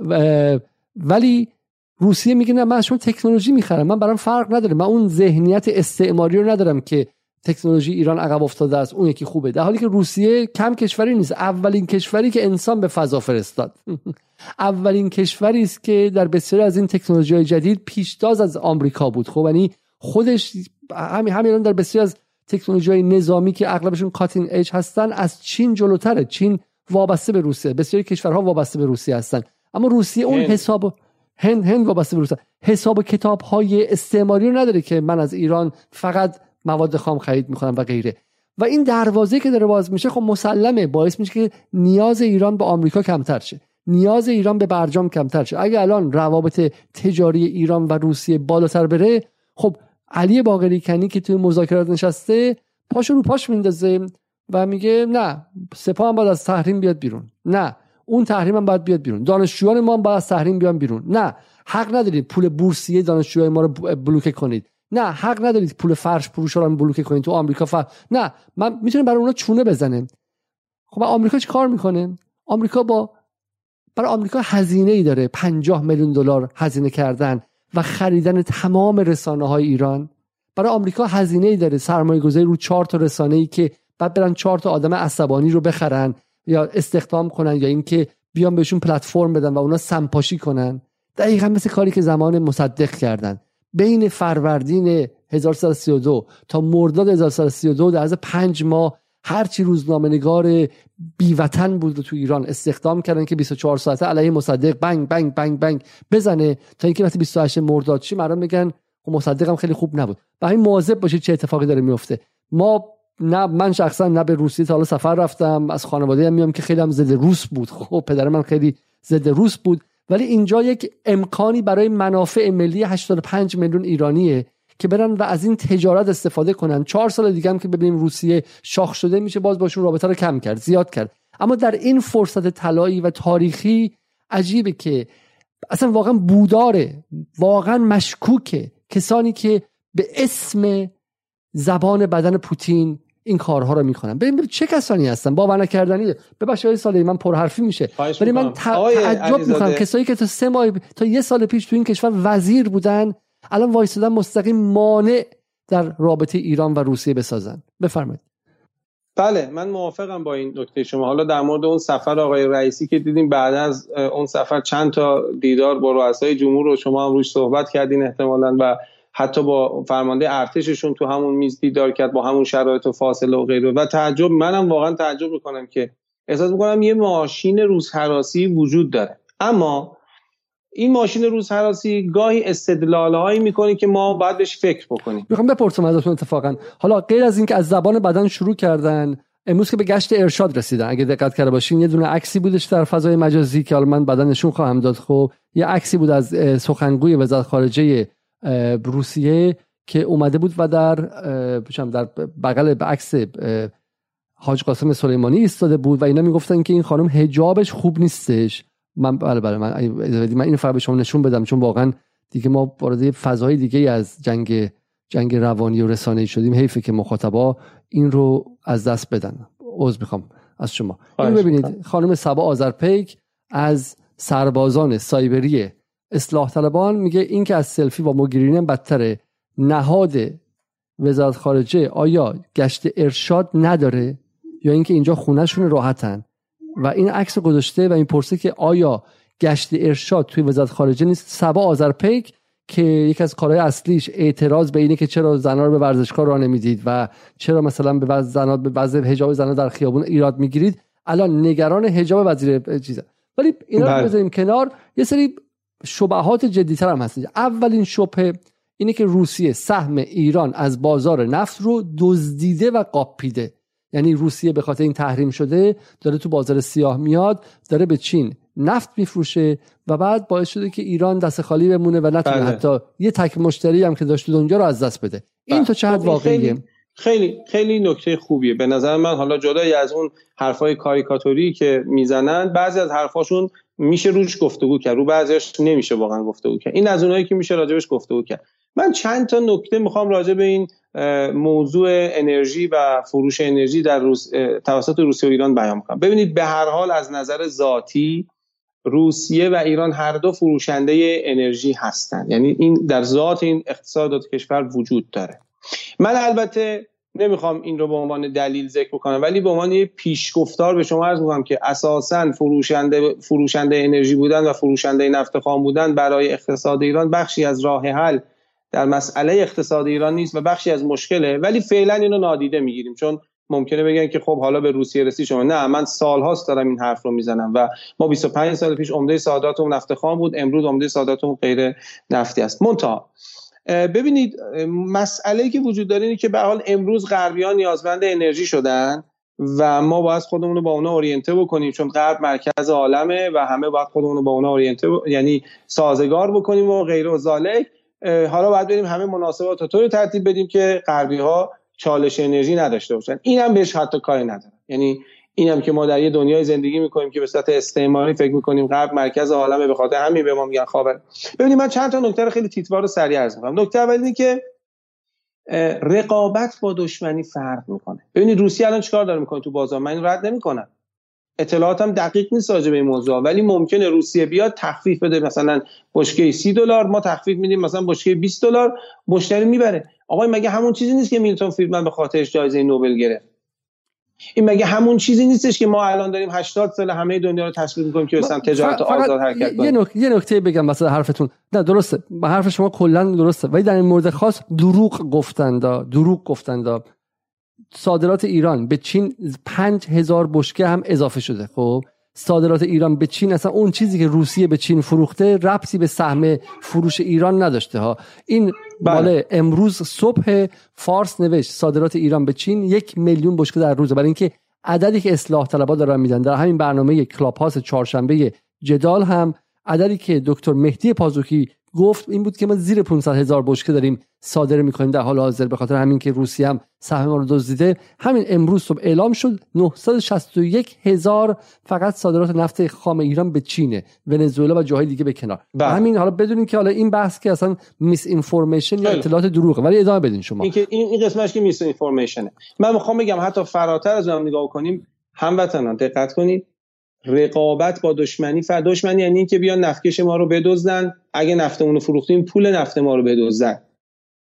ولی روسیه میگه نه من شما تکنولوژی می‌خرم من برام فرق نداره من اون ذهنیت استعماری رو ندارم که تکنولوژی ایران عقب افتاده است اون یکی خوبه. در حالی که روسیه کم کشوری نیست اولین کشوری که انسان به فضا فرستاد. اولین کشوری است که در بسیاری از این تکنولوژی های جدید پیشتاز از آمریکا بود. خب یعنی خودش همین همین در بسیاری از تکنولوژی های نظامی که اغلبشون کاتین ایج هستن از چین جلوتره. چین وابسته به روسیه. بسیاری کشورها وابسته به روسیه هستن. اما روسیه اون حساب هند هند وابسته به روسیه حساب کتاب های استعماری رو نداره که من از ایران فقط مواد خام خرید می‌کنم و غیره. و این دروازه که داره باز میشه خب مسلمه. باعث میشه که نیاز ایران به آمریکا کمتر شه. نیاز ایران به برجام کمتر شه. اگه الان روابط تجاری ایران و روسیه بالاتر بره خب علی باقری کنی که توی مذاکرات نشسته پاشو رو پاش میندازه و میگه نه سپاه هم باید از تحریم بیاد بیرون. نه. اون تحریم هم باید بیاد بیرون. دانشجویان ما هم باید تحریم بیان بیرون. نه حق ندارید پول بورسیه دانشجوهای ما رو بلوکه کنید. نه حق ندارید پول فرش فروش رو بلوکه کنید تو آمریکا فر... نه من می‌تونم برای اونا چونه بزنه خب آمریکا چی کار می‌کنه؟ آمریکا با برای آمریکا هزینه ای داره. 50 میلیون دلار هزینه کردن و خریدن تمام رسانه های ایران. برای آمریکا هزینه ای داره. سرمایه گذاری رو چهار تا رسانه ای که بعد برن چهار تا آدم عصبانی رو بخرن. یا استخدام کنن یا اینکه بیان بهشون پلتفرم بدن و اونا سمپاشی کنن. دقیقا مثل کاری که زمان مصدق کردن. بین فروردین 1332 تا مرداد 1332 در از پنج ماه هرچی روزنامه نگار بیوطن بود تو ایران استخدام کردن که 24 ساعته علیه مصدق بنگ بنگ بنگ بنگ بزنه تا اینکه وقتی 28 مرداد چی مردم میگن خب مصدق هم خیلی خوب نبود. و این مواظب باشید چه اتفاقی داره میفته ما نه من شخصا نه به روسیه تا حالا سفر رفتم از خانواده هم میام که خیلی هم ضد روس بود. خب پدر من خیلی ضد روس بود. ولی اینجا یک امکانی برای منافع ملی 85 میلیون ایرانیه که برن و از این تجارت استفاده کنن. چهار سال دیگه هم که ببینیم روسیه شاخ شده میشه باز باشون رابطه رو کم کرد زیاد کرد. اما در این فرصت طلایی و تاریخی عجیبه که اصلا واقعا بوداره واقعا مشکوکه. کسانی که به اسم زبان بدن پوتین این کارها رو می‌کنن. ببین چه کسانی هستن؟ باور نکردنیه ببخشید آقای سالی من پرحرفی میشه. ولی من تعجب می‌کنم. کسایی که تا سه ماه تا یه سال پیش تو این کشور وزیر بودن الان وایسادن مستقیم مانع در رابطه ایران و روسیه بسازن. بفرمایید. بله من موافقم با این نکته شما. حالا در مورد اون سفر آقای رئیسی که دیدیم بعد از اون سفر چند تا دیدار با رؤسای جمهور رو شما هم روش صحبت کردین احتمالا و حتی با فرمانده ارتششون تو همون میز دیدار کرد با همون شرایط و فاصله و غیره. و تعجب منم واقعا تعجب می‌کنم که احساس می‌کنم یه ماشین روزحراسی وجود داره. اما این ماشین روزحراسی گاهی استدلالهایی می‌کنه که ما باید بهش فکر بکنیم. می‌خوام بپرسم ازتون اتفاقا. حالا غیر از اینکه از زبان بدن شروع کردن امروز که به گشت ارشاد رسیدن اگه دقت کرده باشین یه دونه عکسی بودش در فضای مجازی که حالا من بدن نشون خواهم داد. خب یه عکسی بود از سخنگوی وزارت خارجه روسیه که اومده بود و در در بغل به عکس حاج قاسم سلیمانی ایستاده بود و اینا می‌گفتن که این خانم حجابش خوب نیستش. من بله بله من من این فقط به شما نشون بدم چون واقعا دیگه ما وارد فضای دیگه از جنگ جنگ روانی و رسانه‌ای شدیم. حیفه که مخاطبا این رو از دست بدن. عذر می‌خوام از شما. این ببینید خانم سبا آذرپیک از سربازان سایبری اصلاح طلبان میگه این که از سلفی با مگیرینه بدتره. نهاد وزارت خارجه آیا گشت ارشاد نداره؟ یا اینکه اینجا خونهشون راحتن؟ و این عکس گذاشته و این پرسه که آیا گشت ارشاد توی وزارت خارجه نیست؟ سبا آذرپیک که یکی از کارهای اصلیش اعتراض به اینه که چرا زنها رو به ورزشکار راه نمی‌دید و چرا مثلا به وضع زنها به وضع حجاب زنها در خیابون ایراد می‌گیرید؟ الان نگران حجاب وزیر چیزه. ولی اینا رو بله. بذاریم کنار. یه سری شبهات جدیتر هم هست اولین شبهه اینه که روسیه سهم ایران از بازار نفت رو دزدیده و قاپیده. یعنی روسیه به خاطر این تحریم شده داره تو بازار سیاه میاد داره به چین نفت میفروشه و بعد باعث شده که ایران دست خالی بمونه و نتونه بله. حتی یه تک مشتری هم که داشت اونجا رو از دست بده. این بله. تو حد خب، واقعیه؟ خیلی خیلی نکته خوبیه. به نظر من حالا جدای از اون حرفای کاریکاتوری که می‌زنن بعضی از حرفاشون میشه روش گفتگو کرد. رو بعضیش نمیشه واقعا گفتگو کرد. این از اونایی که میشه راجبش گفتگو کرد. من چند تا نکته می‌خوام راجع به این موضوع انرژی و فروش انرژی در روس... توسط روسیه و ایران بیان کنم. ببینید به هر حال از نظر ذاتی روسیه و ایران هر دو فروشنده انرژی هستند یعنی این در ذات این اقتصاد کشور وجود داره. من البته نمی‌خوام این رو به عنوان دلیل ذکر بکنم ولی به عنوان پیشگفتار به شما عرض می‌کنم که اساسا فروشنده فروشنده انرژی بودن و فروشنده نفت خام بودن برای اقتصاد ایران بخشی از راه حل در مسئله اقتصاد ایران نیست و بخشی از مشکله ولی فعلا اینو نادیده می‌گیریم. چون ممکنه بگن که خب حالا به روسیه رسی شما. نه من سالهاست دارم این حرف رو می‌زنم و ما 25 سال پیش عمده صادراتمون نفت خام بود امروز عمده صادراتمون غیر نفتی است. منتها ببینید مسئله که وجود داره اینه که به حال امروز غربیان نیازمند انرژی شدن و ما باید خودمون رو با اونا اورینته بکنیم چون غرب مرکز عالمه و همه باید خودمون رو با اونا اورینته یعنی سازگار بکنیم و غیر و ذالک. حالا باید بریم همه مناسبات طور ترتیب بدیم که غربی ها چالش انرژی نداشته باشن. اینم بهش حتی کاری نداره یعنی اینم که ما در یه دنیای زندگی می‌کنیم که به صورت استعماری فکر می‌کنیم غرب مرکز عالمه به خاطر همین به ما میگن خاور. ببینید من چند تا نکته رو خیلی تیتوار و سریع عرض می‌کنم. نکته اول اینه که رقابت با دشمنی فرق می‌کنه. ببینید روسیه الان چیکار داره می‌کنه تو بازار؟ من رد نمی‌کنم. اطلاعاتم دقیق نیست راجع به این موضوع ولی ممکنه روسیه بیاد تخفیف بده. مثلا بشکه 30 دلار ما تخفیف میدیم مثلا بشکه 20 دلار مشتری می‌بره. آقای مگه همون چیزی نیست که میلتون فریدمن به خاطرش جایزه نوبل گرفت؟ این مگه همون چیزی نیستش که ما الان داریم 80 سال همه دنیا رو تشویق می‌کنیم که مثلا تجارت آزاد حرکت کنیم یه, نک... یه نکته بگم مثلا حرفتون. نه درسته. به حرف شما کلا درسته. ولی در این مورد خاص دروغ گفتند دروغ گفتند صادرات ایران به چین 5000 بشکه هم اضافه شده خب؟ صادرات ایران به چین اصلا اون چیزی که روسیه به چین فروخته ربطی به سهم فروش ایران نداشته ها این بله. امروز صبح فارس نوشت صادرات ایران به چین یک میلیون بشکه در روزه برای اینکه عددی که اصلاح طلبها دارن میدن در همین برنامه کلاب هاست چهارشنبه جدال هم عددی که دکتر مهدی پازوکی گفت این بود که ما زیر 500 هزار بشکه داریم صادر می‌کنیم. در حال حاضر به خاطر همین که روسیه هم سهم ما رو دزدیده. همین امروز صبح اعلام شد 961 هزار فقط صادرات نفت خام ایران به چینه ونزوئلا و جاهای دیگه به کنار. بله. همین حالا بدونیم که حالا این بحث که اصلا میس اینفورمیشن یا اطلاعات دروغه. ولی ادامه بدین شما. این این قسمتش که میس اینفورمیشنه من می‌خوام بگم حتی فراتر از اون نگاه کنیم هموطنان دقت کنید. رقابت با دشمنی فر دشمنی یعنی اینکه بیان نفتکش ما رو بدزدن. اگه نفتمون رو فروختیم پول نفت ما رو بدزدن.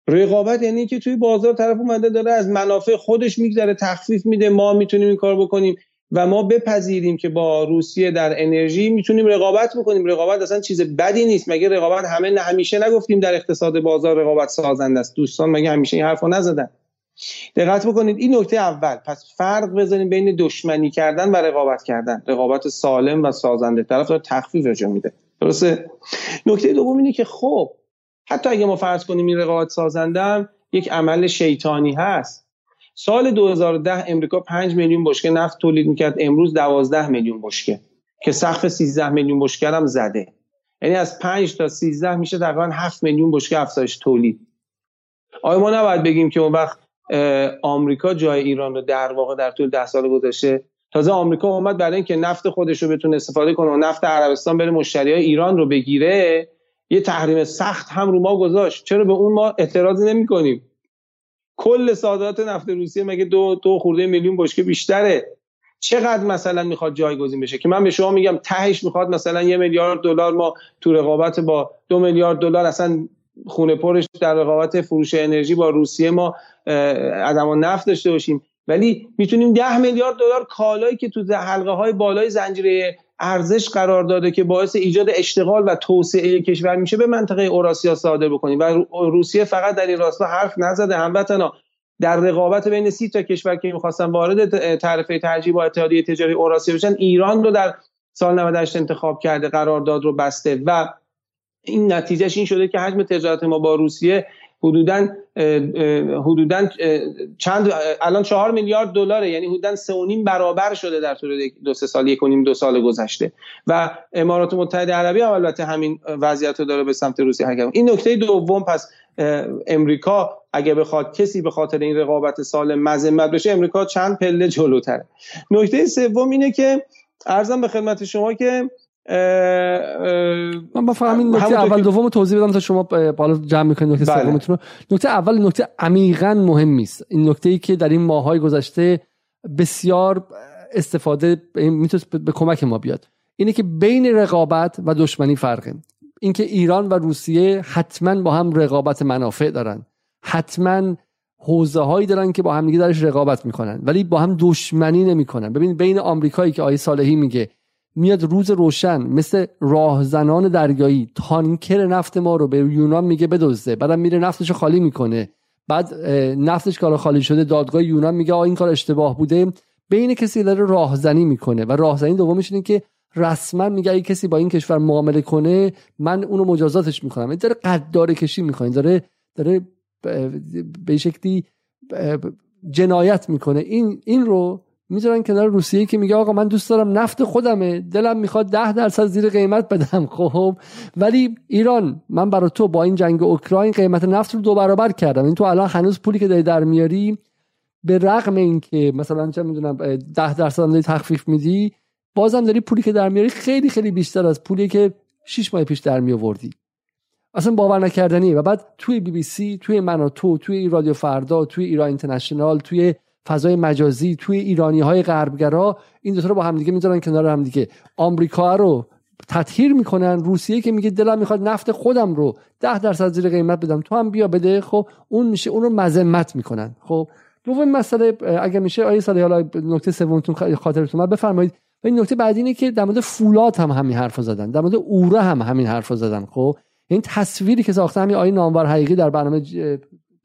رقابت یعنی که توی بازار طرف اومده داره از منافع خودش میگذره تخفیف میده ما می‌تونیم این کار بکنیم و ما بپذیریم که با روسیه در انرژی می‌تونیم رقابت بکنیم. رقابت اصلا چیز بدی نیست. مگه رقابت همه نه همیشه نگفتیم در اقتصاد بازار رقابت سازنده است. دوستان مگه همیشه این حرفو نزدن؟ دقت بکنید این نکته اول. پس فرق بزنیم بین دشمنی کردن و رقابت کردن. رقابت سالم و سازنده. طرف داره تخفیف انجام میده. درسته؟ نکته دوم اینه که خب حتی اگه ما فرض کنیم این رقابت سازنده هم یک عمل شیطانی هست. سال 2010 امریکا 5 میلیون بشکه نفت تولید می‌کرد. امروز 12 میلیون بشکه. که سقف 13 میلیون بشکه هم زده. یعنی از 5 تا 13 میشه تقریبا 7 میلیون بشکه افزایش تولید. آیا ما نباید بگیم که اون وقت آمریکا جای ایران رو در واقع در طول ده سال گذشته تازه آمریکا اومد برای اینکه نفت خودش رو بتونه استفاده کنه و نفت عربستان بره مشتری های ایران رو بگیره یه تحریم سخت هم رو ما گذاشت. چرا به اون ما اعتراضی نمی کنیم کل صادرات نفت روسیه مگه دو دو خورده میلیون بشکه بیشتره؟ چقدر مثلا می‌خواد جایگزین بشه؟ که من به شما میگم تهش می‌خواد مثلا یه میلیارد دلار ما تو رقابت با دو میلیارد دلار اصلا خونه پرش در رقابت فروش انرژی با روسیه ما عدم نفت داشته باشیم. ولی می‌تونیم ده میلیارد دلار کالایی که تو حلقه های بالای زنجیره ارزش قرار داده که باعث ایجاد اشتغال و توسعه کشور میشه به منطقه اوراسیا صادر بکنیم. و روسیه فقط در این راستا حرف نزده. هموطنا در رقابت بین سی تا کشور که می‌خواستن وارد تعرفه ترجیح با اتحادیه تجاری اوراسیا بشن ایران رو در سال 98 انتخاب کرده قرارداد رو بسته. و این نتیجهش این شده که حجم تجارت ما با روسیه حدودا حدودا چند الان چهار میلیارد دلاره یعنی حدودا سه و نیم برابر شده در طول دو سه سال یک و نیم دو سال گذشته. و امارات متحده عربی هم البته همین وضعیت رو داره به سمت روسیه حرکت این نکته دوم پس امریکا اگه بخواد کسی به خاطر این رقابت سال مذمت بشه امریکا چند پله جلوتره. نکته سوم اینه که ارزم به خدمت شما که من بفهم این نکته اول دوم توضیح بدم تا شما بالا جمع می‌کنید نکته بله. سومتون نکته اول نکته عمیقا مهم است این نکته ای که در این ماهای گذشته بسیار استفاده می‌تونه به کمک ما بیاد. اینه که بین رقابت و دشمنی فرقه. اینکه ایران و روسیه حتما با هم رقابت منافع دارن. حتما حوزه هایی دارن که با هم دیگه درش رقابت می‌کنن ولی با هم دشمنی نمی‌کنن. ببین بین آمریکایی که آیه صالحی میگه میاد روز روشن مثل راهزنان دریایی. تانکر نفت ما رو به یونان میگه بدزده. بعدم میره نفتش رو خالی می‌کنه. بعد نفتش کارا خالی شده دادگاه یونان میگه آ این کار اشتباه بوده. بین کسی داره راهزنی می‌کنه و راهزنی دومش اینه که رسما میگه اگه کسی با این کشور معامله کنه من اونو مجازاتش می‌کنم. این داره قدار کشی می‌کنه. داره داره به شکلی جنایت می‌کنه. این این رو می‌ذارن کنار روسیه که میگه آقا من دوست دارم نفت خودمه دلم می‌خواد ده درصد زیر قیمت بدم. خب ولی ایران من برای تو با این جنگ اوکراین قیمت نفت رو دو برابر کردم. این تو الان هنوز پولی که داری در میاری به رغم اینکه مثلا چه می‌دونم ده درصد داری تخفیف میدی بازم داری پولی که در میاری خیلی خیلی بیشتر از پولی که 6 ماه پیش در می آوردی اصلا باور نکردنی و بعد توی بی بی سی توی من تو توی رادیو فردا توی ایران اینترنشنال توی فضای مجازی توی ایرانی های غربگرا این دوتا رو با همدیگه می‌ذارن کنار همدیگه. آمریکا رو تطهیر می‌کنن روسیه که میگه دلم می‌خواد نفت خودم رو ده درصد زیر قیمت بدم تو هم بیا بده. خب اون میشه اون رو مذمت می‌کنن. خب دوم مسئله اگه میشه آیه سالی حالا نکته سومتون خاطرتون بفرمایید. و این نکته بعدی اینه که در مورد فولاد هم همین حرفو زدن. در مورد اوره هم همین حرفو زدن. خب این تصویری که ساخته همین آیه نامور حقیقی در برنامه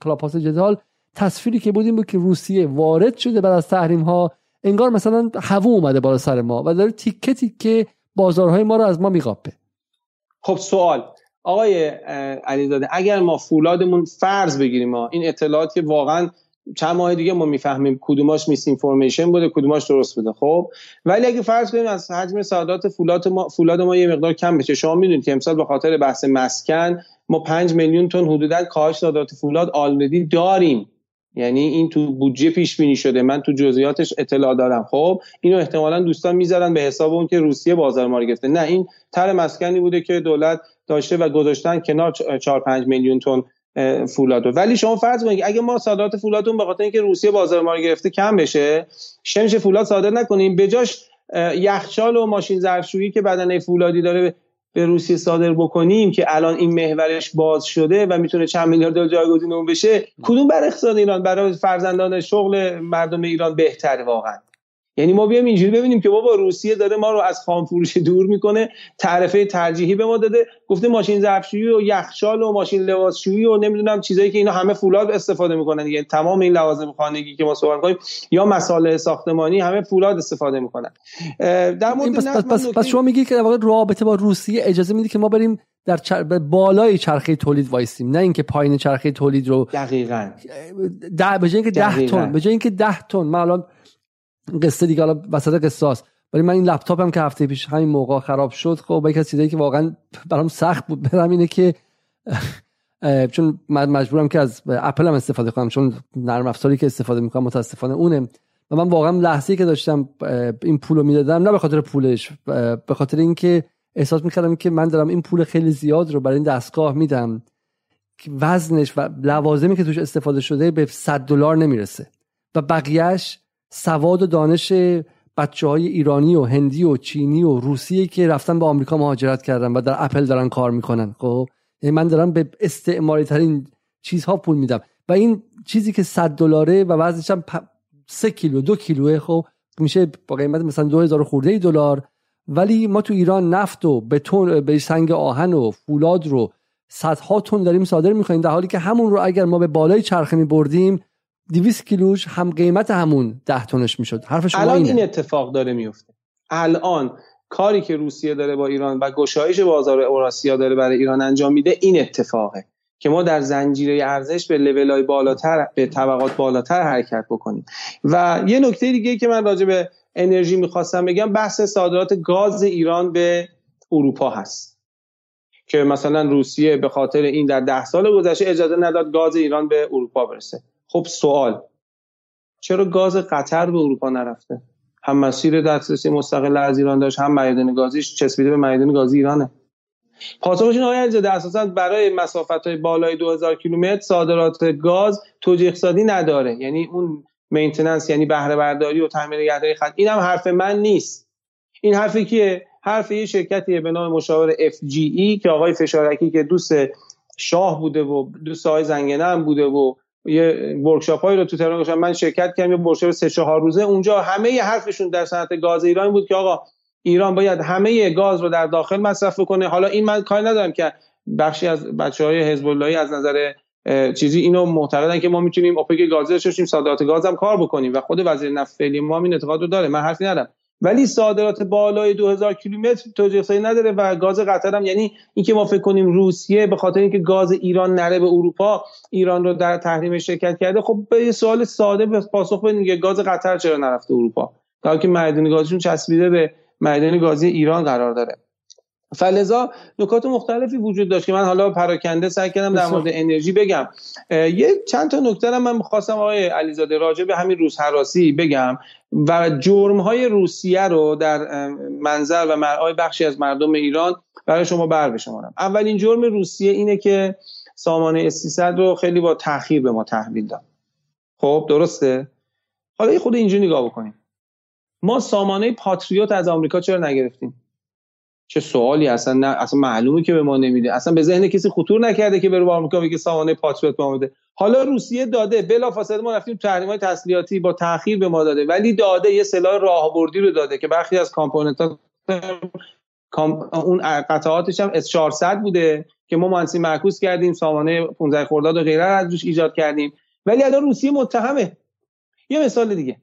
کلاپاس جدال تصویری که بود این بود که روسیه وارد شده بعد از تحریم ها انگار مثلا هوا اومده بالا سر ما و داره تیکه تیکه بازارهای ما رو از ما میقاپه. خب سوال. آقای علیزاده اگر ما فولادمون فرض بگیریم ما این اطلاعات که واقعا چند ماه دیگه ما می‌فهمیم کدوماش میس اینفورمیشن بوده کدوماش درست بوده خب؟ ولی اگه فرض کنیم از حجم صادرات فولاد ما فولاد ما یه مقدار کم بشه. شما می‌دونید که امسال به خاطر بحث مسکن ما 5 میلیون تن حدودا کاهش صادرات فولاد آلردی داریم. یعنی این تو بودجه پیش بینی شده. من تو جزئیاتش اطلاع دارم. خب اینو احتمالا دوستان می‌ذارن به حساب اون که روسیه بازار ما گرفته. نه این تر مسکنی بوده که دولت داشته و گذاشتن کنار 4 5 میلیون تن فولاد ولی شما فرض کنید اگه ما صادرات فولادون به خاطر اینکه روسیه بازار ما رو گرفته کم بشه شمش فولاد صادر نکنیم. بجاش یخچال و ماشین ظرفشویی که بدنه فولادی داره به روسیه صادر بکنیم که الان این محورش باز شده و می‌تونه چند میلیارد دلار جایگزین اون بشه کدوم بر اقتصاد ایران؟ برای فرزندان شغل مردم ایران بهتره واقعا. یعنی ما بیایم اینجوری ببینیم که بابا روسیه داره ما رو از خام فروش دور می‌کنه تعرفه ترجیحی به ما داده. گفته ماشین ظرفشویی و یخچال و ماشین لباسشویی و نمی‌دونم چیزایی که اینا همه فولاد استفاده می‌کنن دیگه. تمام این لوازم خانگی که ما صحبت می‌کنیم یا مسائل ساختمانی همه فولاد استفاده می‌کنن. در مورد پس, پس, پس, پس شما میگی که در واقع رابطه با روسیه اجازه میدی که ما بریم در چر... بالای چرخه تولید وایسیم. نه اینکه پایین چرخه تولید رو دقیقاً. ده به جای اینکه 10 تن به جای اینکه 10 تن. من الان قصه دیگه حالا وسط قصه ولی من این لپتاپم که هفته پیش همین موقع خراب شد خب یکی از چیزایی که واقعا برام سخت بود برم اینه که چون من مجبورم که از اپل هم استفاده کنم چون نرم افزاری که استفاده می‌کنم متاسفانه اونه. و من واقعا لحظه‌ای که داشتم این پولو می‌دادم نه به خاطر پولش به خاطر اینکه احساس می‌کردم که من دارم این پول خیلی زیاد رو برای این دستگاه میدم. وزنش و لوازمی که توش استفاده شده به 100 دلار نمی‌رسه. و بقیهش سواد و دانش بچه های ایرانی و هندی و چینی و روسیه که رفتن به آمریکا مهاجرت کردن و در اپل دارن کار می‌کنن. خب؟ یعنی من دارم به استعماری ترین چیزها پول میدم. و این چیزی که 100 دلاره و وزنش هم 3 کیلو دو کیلوه خب؟ میشه با قیمت مثلا 2000 خورده دلار. ولی ما تو ایران نفت و بتون به سنگ آهن و فولاد رو صدها تن داریم صادر می‌کنیم در حالی که همون رو اگر ما به بالای چرخه می بردیم 200 کیلوش هم قیمت همون 10 تنش می‌شد. حرف شما الان اینه. این اتفاق داره میفته الان کاری که روسیه داره با ایران و گشایش بازار اوراسیا داره برای ایران انجام میده این اتفاقه که ما در زنجیره ارزش به لولای بالاتر به طبقات بالاتر حرکت بکنیم. و یه نکته دیگه که من راجع به انرژی می‌خواستم بگم بحث صادرات گاز ایران به اروپا هست. که مثلا روسیه به خاطر این در ده سال گذشته اجازه نداد گاز ایران به اروپا برسه. خب سوال چرا گاز قطر به اروپا نرفته؟ هم مسیر دسترسی مستقل از ایران داشت هم معدن گازیش چسبیده به معدن گازی ایرانه. پاسخش این آقای علیزاده اساسا برای مسافت های بالای 2000 کیلومتر صادرات گاز توجیه اقتصادی نداره. یعنی اون مینتیننس یعنی بهره برداری و تعمیر نگهداری خط این هم حرف من نیست. این حرفی که حرف یه شرکتیه به نام مشاور FGE که آقای فشارکی که دوست شاه بوده و دوست آقای زنگنه هم بوده و یه ورکشاپ هایی رو تو تهران گذاشتن من شرکت کردم یه ورکشاپ سه چهار روزه. اونجا همه حرفشون در صنعت گاز ایران بود که آقا ایران باید همه گاز رو در داخل مصرف کنه حالا این من کاری ندارم که بخشی از بچه های حزب از نظر چیزی اینو معتقدن که ما می‌تونیم اوپک گازی داشته صادرات گاز هم کار بکنیم. و خود وزیر نفت فعلی ما این اعتقاد رو داره. من حرفی ندارم. ولی صادرات بالای 2000 کیلومتر توجیه نداره و گاز قطر هم یعنی اینکه ما فکر کنیم روسیه به خاطر اینکه گاز ایران نره به اروپا ایران رو در تحریم شرکت کرده خب به یه سوال ساده به پاسخ بدین که گاز قطر چرا نرفته اروپا؟ تا که معدن گازشون چسبیده به معدن گازی ایران قرار داره. فلزا نکات مختلفی وجود داشت که من حالا پراکنده سعی کردم در مورد انرژی بگم. یه چند تا نکته من می‌خواستم آقای علیزاده راجع به همین روز حراسی بگم و جرم های روسیه رو در منظر و مرعای بخشی از مردم ایران برای شما بر بشمارم. اولین جرم روسیه اینه که سامانه اس رو خیلی با تاخیر به ما تحویل داد. خب درسته؟ حالا یه خود اینجوری نگاه بکنیم. ما سامانه پاتریوت از آمریکا چرا نگرفتیم؟ چه سوالی اصلا نه اصلا معلومه که به ما نمیده. اصلا به ذهن کسی خطور نکرده که بره به آمریکا بگه سامانه پاتریوت به ما حالا روسیه داده بلا فاصله ما رفتیم تحریم های تسلیحاتی با تاخیر به ما داده. ولی داده یه سلاح راهبردی رو داده که برخی از کامپوننت اون قطعاتش هم S 400 بوده که ما مهندسی معکوس کردیم سامانه 15 خرداد و غیره از روش ایجاد کردیم. ولی الان روسیه متهمه. یه مثال دیگه.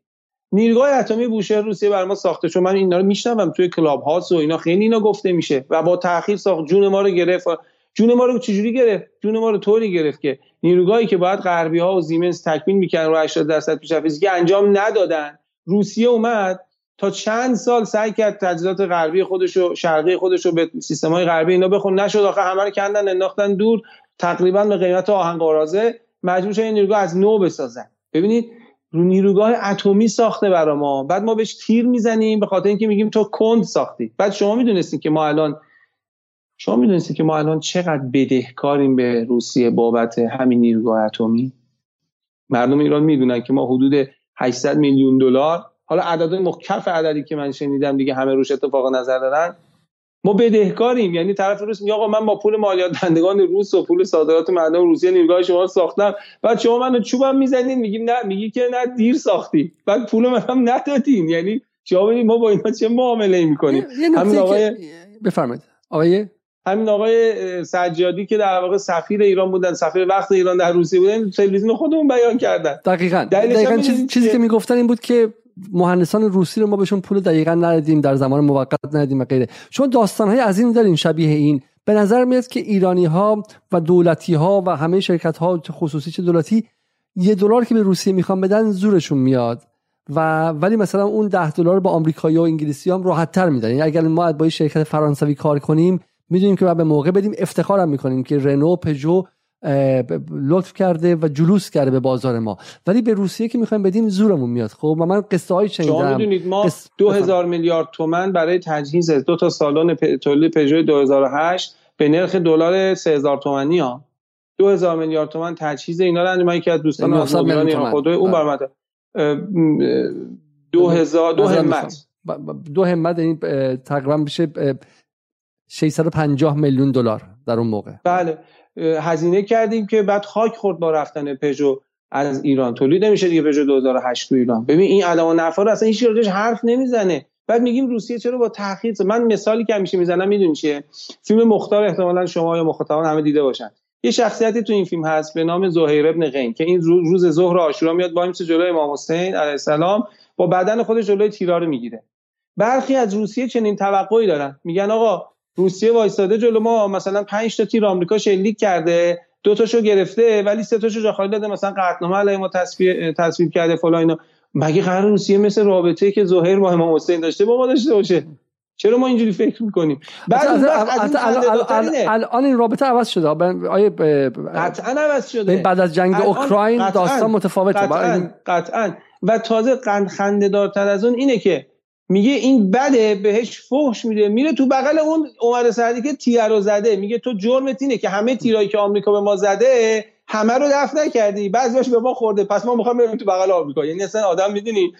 نیروگاه اتمی بوشهر روسیه بر ما ساخته چون من اینا رو میشنوم توی کلاب هاست و اینا. خیلی اینا گفته میشه. و با تاخیر ساخت. جون ما رو گرفت. جون ما رو چجوری گرفت؟ جون ما رو طوری گرفت که نیروگاهی که باید غربی ها و زیمنس تکمیل می‌کردن رو 80 درصد پیشرفت فیزیکی انجام ندادن. روسیه اومد تا چند سال سعی کرد تجهیزات غربی خودش و شرقی خودش رو به سیستم های غربی اینا بخون. نشد. آخه همه رو کندن انداختن دور. تقریبا به قیمت آهن قرازه مجبور شدن نیروگاه از نو بسازن. ببینید رو نیروگاه اتمی ساخته برا ما. بعد ما بهش تیر می‌زنیم به خاطر اینکه میگیم تو کند ساختی. بعد شما می‌دونستین که ما الان شما می‌دونستین که ما الان چقدر بدهکاریم به روسیه بابت همین نیروگاه اتمی؟ مردم ایران می‌دونن که ما حدود 800 میلیون دلار حالا عدد مخکف عددی که من شنیدم دیگه همه روش اتفاق نظر دارن. ما بدهکاریم. یعنی طرف روس میگه آقا من با پول مالیات دهندگان روس و پول صادرات مردم روسیه نیروگاه شما ساختم. بعد شما منو چوبم می‌زنین میگیم نه میگی که نه دیر ساختی. بعد پول منم ندادین. یعنی شما ما با اینا چه معامله می‌کنیم. همین آقای بفرمایید. آقای همین آقای سجادی که در واقع سفیر ایران بودن سفیر وقت ایران در روسیه بودن تلویزیون خودمون بیان کردن. دقیقاً. دقیقاً چیزی, چیزی که می‌گفتن این بود که مهندسان روسی رو ما بهشون پول دقیقا ندادیم در زمان موقت ندادیم و غیره. چون داستان های از این داریم شبیه این. به نظر میاد که ایرانی ها و دولتی ها و همه شرکت ها خصوصی چه دولتی یه دلار که به روسیه می‌خوان بدن زورشون میاد. و ولی مثلا اون ده دلار با آمریکایی و انگلیسی هم راحت تر میدن. یعنی اگر ما با شرکت فرانسوی کار کنیم می‌دونیم که باید به موقع بدیم افتخارم می‌کنیم که رنو پژو لطف کرده و جلوس کرده به بازار ما. ولی به روسیه که می‌خوایم بدیم زورمون میاد. خب و من قصه های شنیدم. شما می‌دونید ما دو هزار میلیارد تومن برای تجهیز دو تا سالن تولید پژو 2008 به نرخ دلار 3000 تومانی ها. 2000 میلیارد تومان تجهیز اینا رو من که از دوستان از خود اون بله. برمت 2000 دو همت. دو همت این تقریبا میشه 650 میلیون دلار در اون موقع. بله. هزینه کردیم که بعد خاک خورد با رفتن پژو از ایران. تولید نمیشه دیگه پژو 2008 تو ایران. ببین این علامه نفع رو اصلا هیچ حرف نمی‌زنه. بعد میگیم روسیه چرا با تاخیر من مثالی که همیشه می‌زنم می‌دونی چیه؟ فیلم مختار احتمالا شما یا مخاطبان همه دیده باشن. یه شخصیتی تو این فیلم هست به نام زهیر ابن قین که این روز ظهر عاشورا میاد با میشه جلوی امام حسین علیه السلام با بدن خودش جلوی تیرا رو می‌گیره. برخی از روسیه چنین توقعی دارن. میگن آقا روسیه وایستاده جلو ما مثلا 5 تا تیر آمریکا شلیک کرده دو تاشو گرفته ولی سه تاشو جا خالی داده مثلا قطعنامه علیه ما تصویر تصویب کرده فلان اینا. مگه قرار روسیه مثل رابطه که ظهر با امام حسین داشته با ما داشته باشه؟ چرا ما اینجوری فکر می‌کنیم؟ بعد الان این رابطه عوض شده. آیه قطعا عوض شده. بعد از جنگ اوکراین داستان متفاوته. قطعا, قطعا. و تازه قند خنده دارتر از اون اینه که میگه این بده بهش فحش میده. میره تو بغل اون عمر سعدی که تیر رو زده. میگه تو جرمت اینه که همه تیرایی که آمریکا به ما زده همه رو دفع نکردی. بعضیاش به ما خورده. پس ما می‌خوام بریم تو بغل آمریکا. یعنی اصلا آدم می‌دونی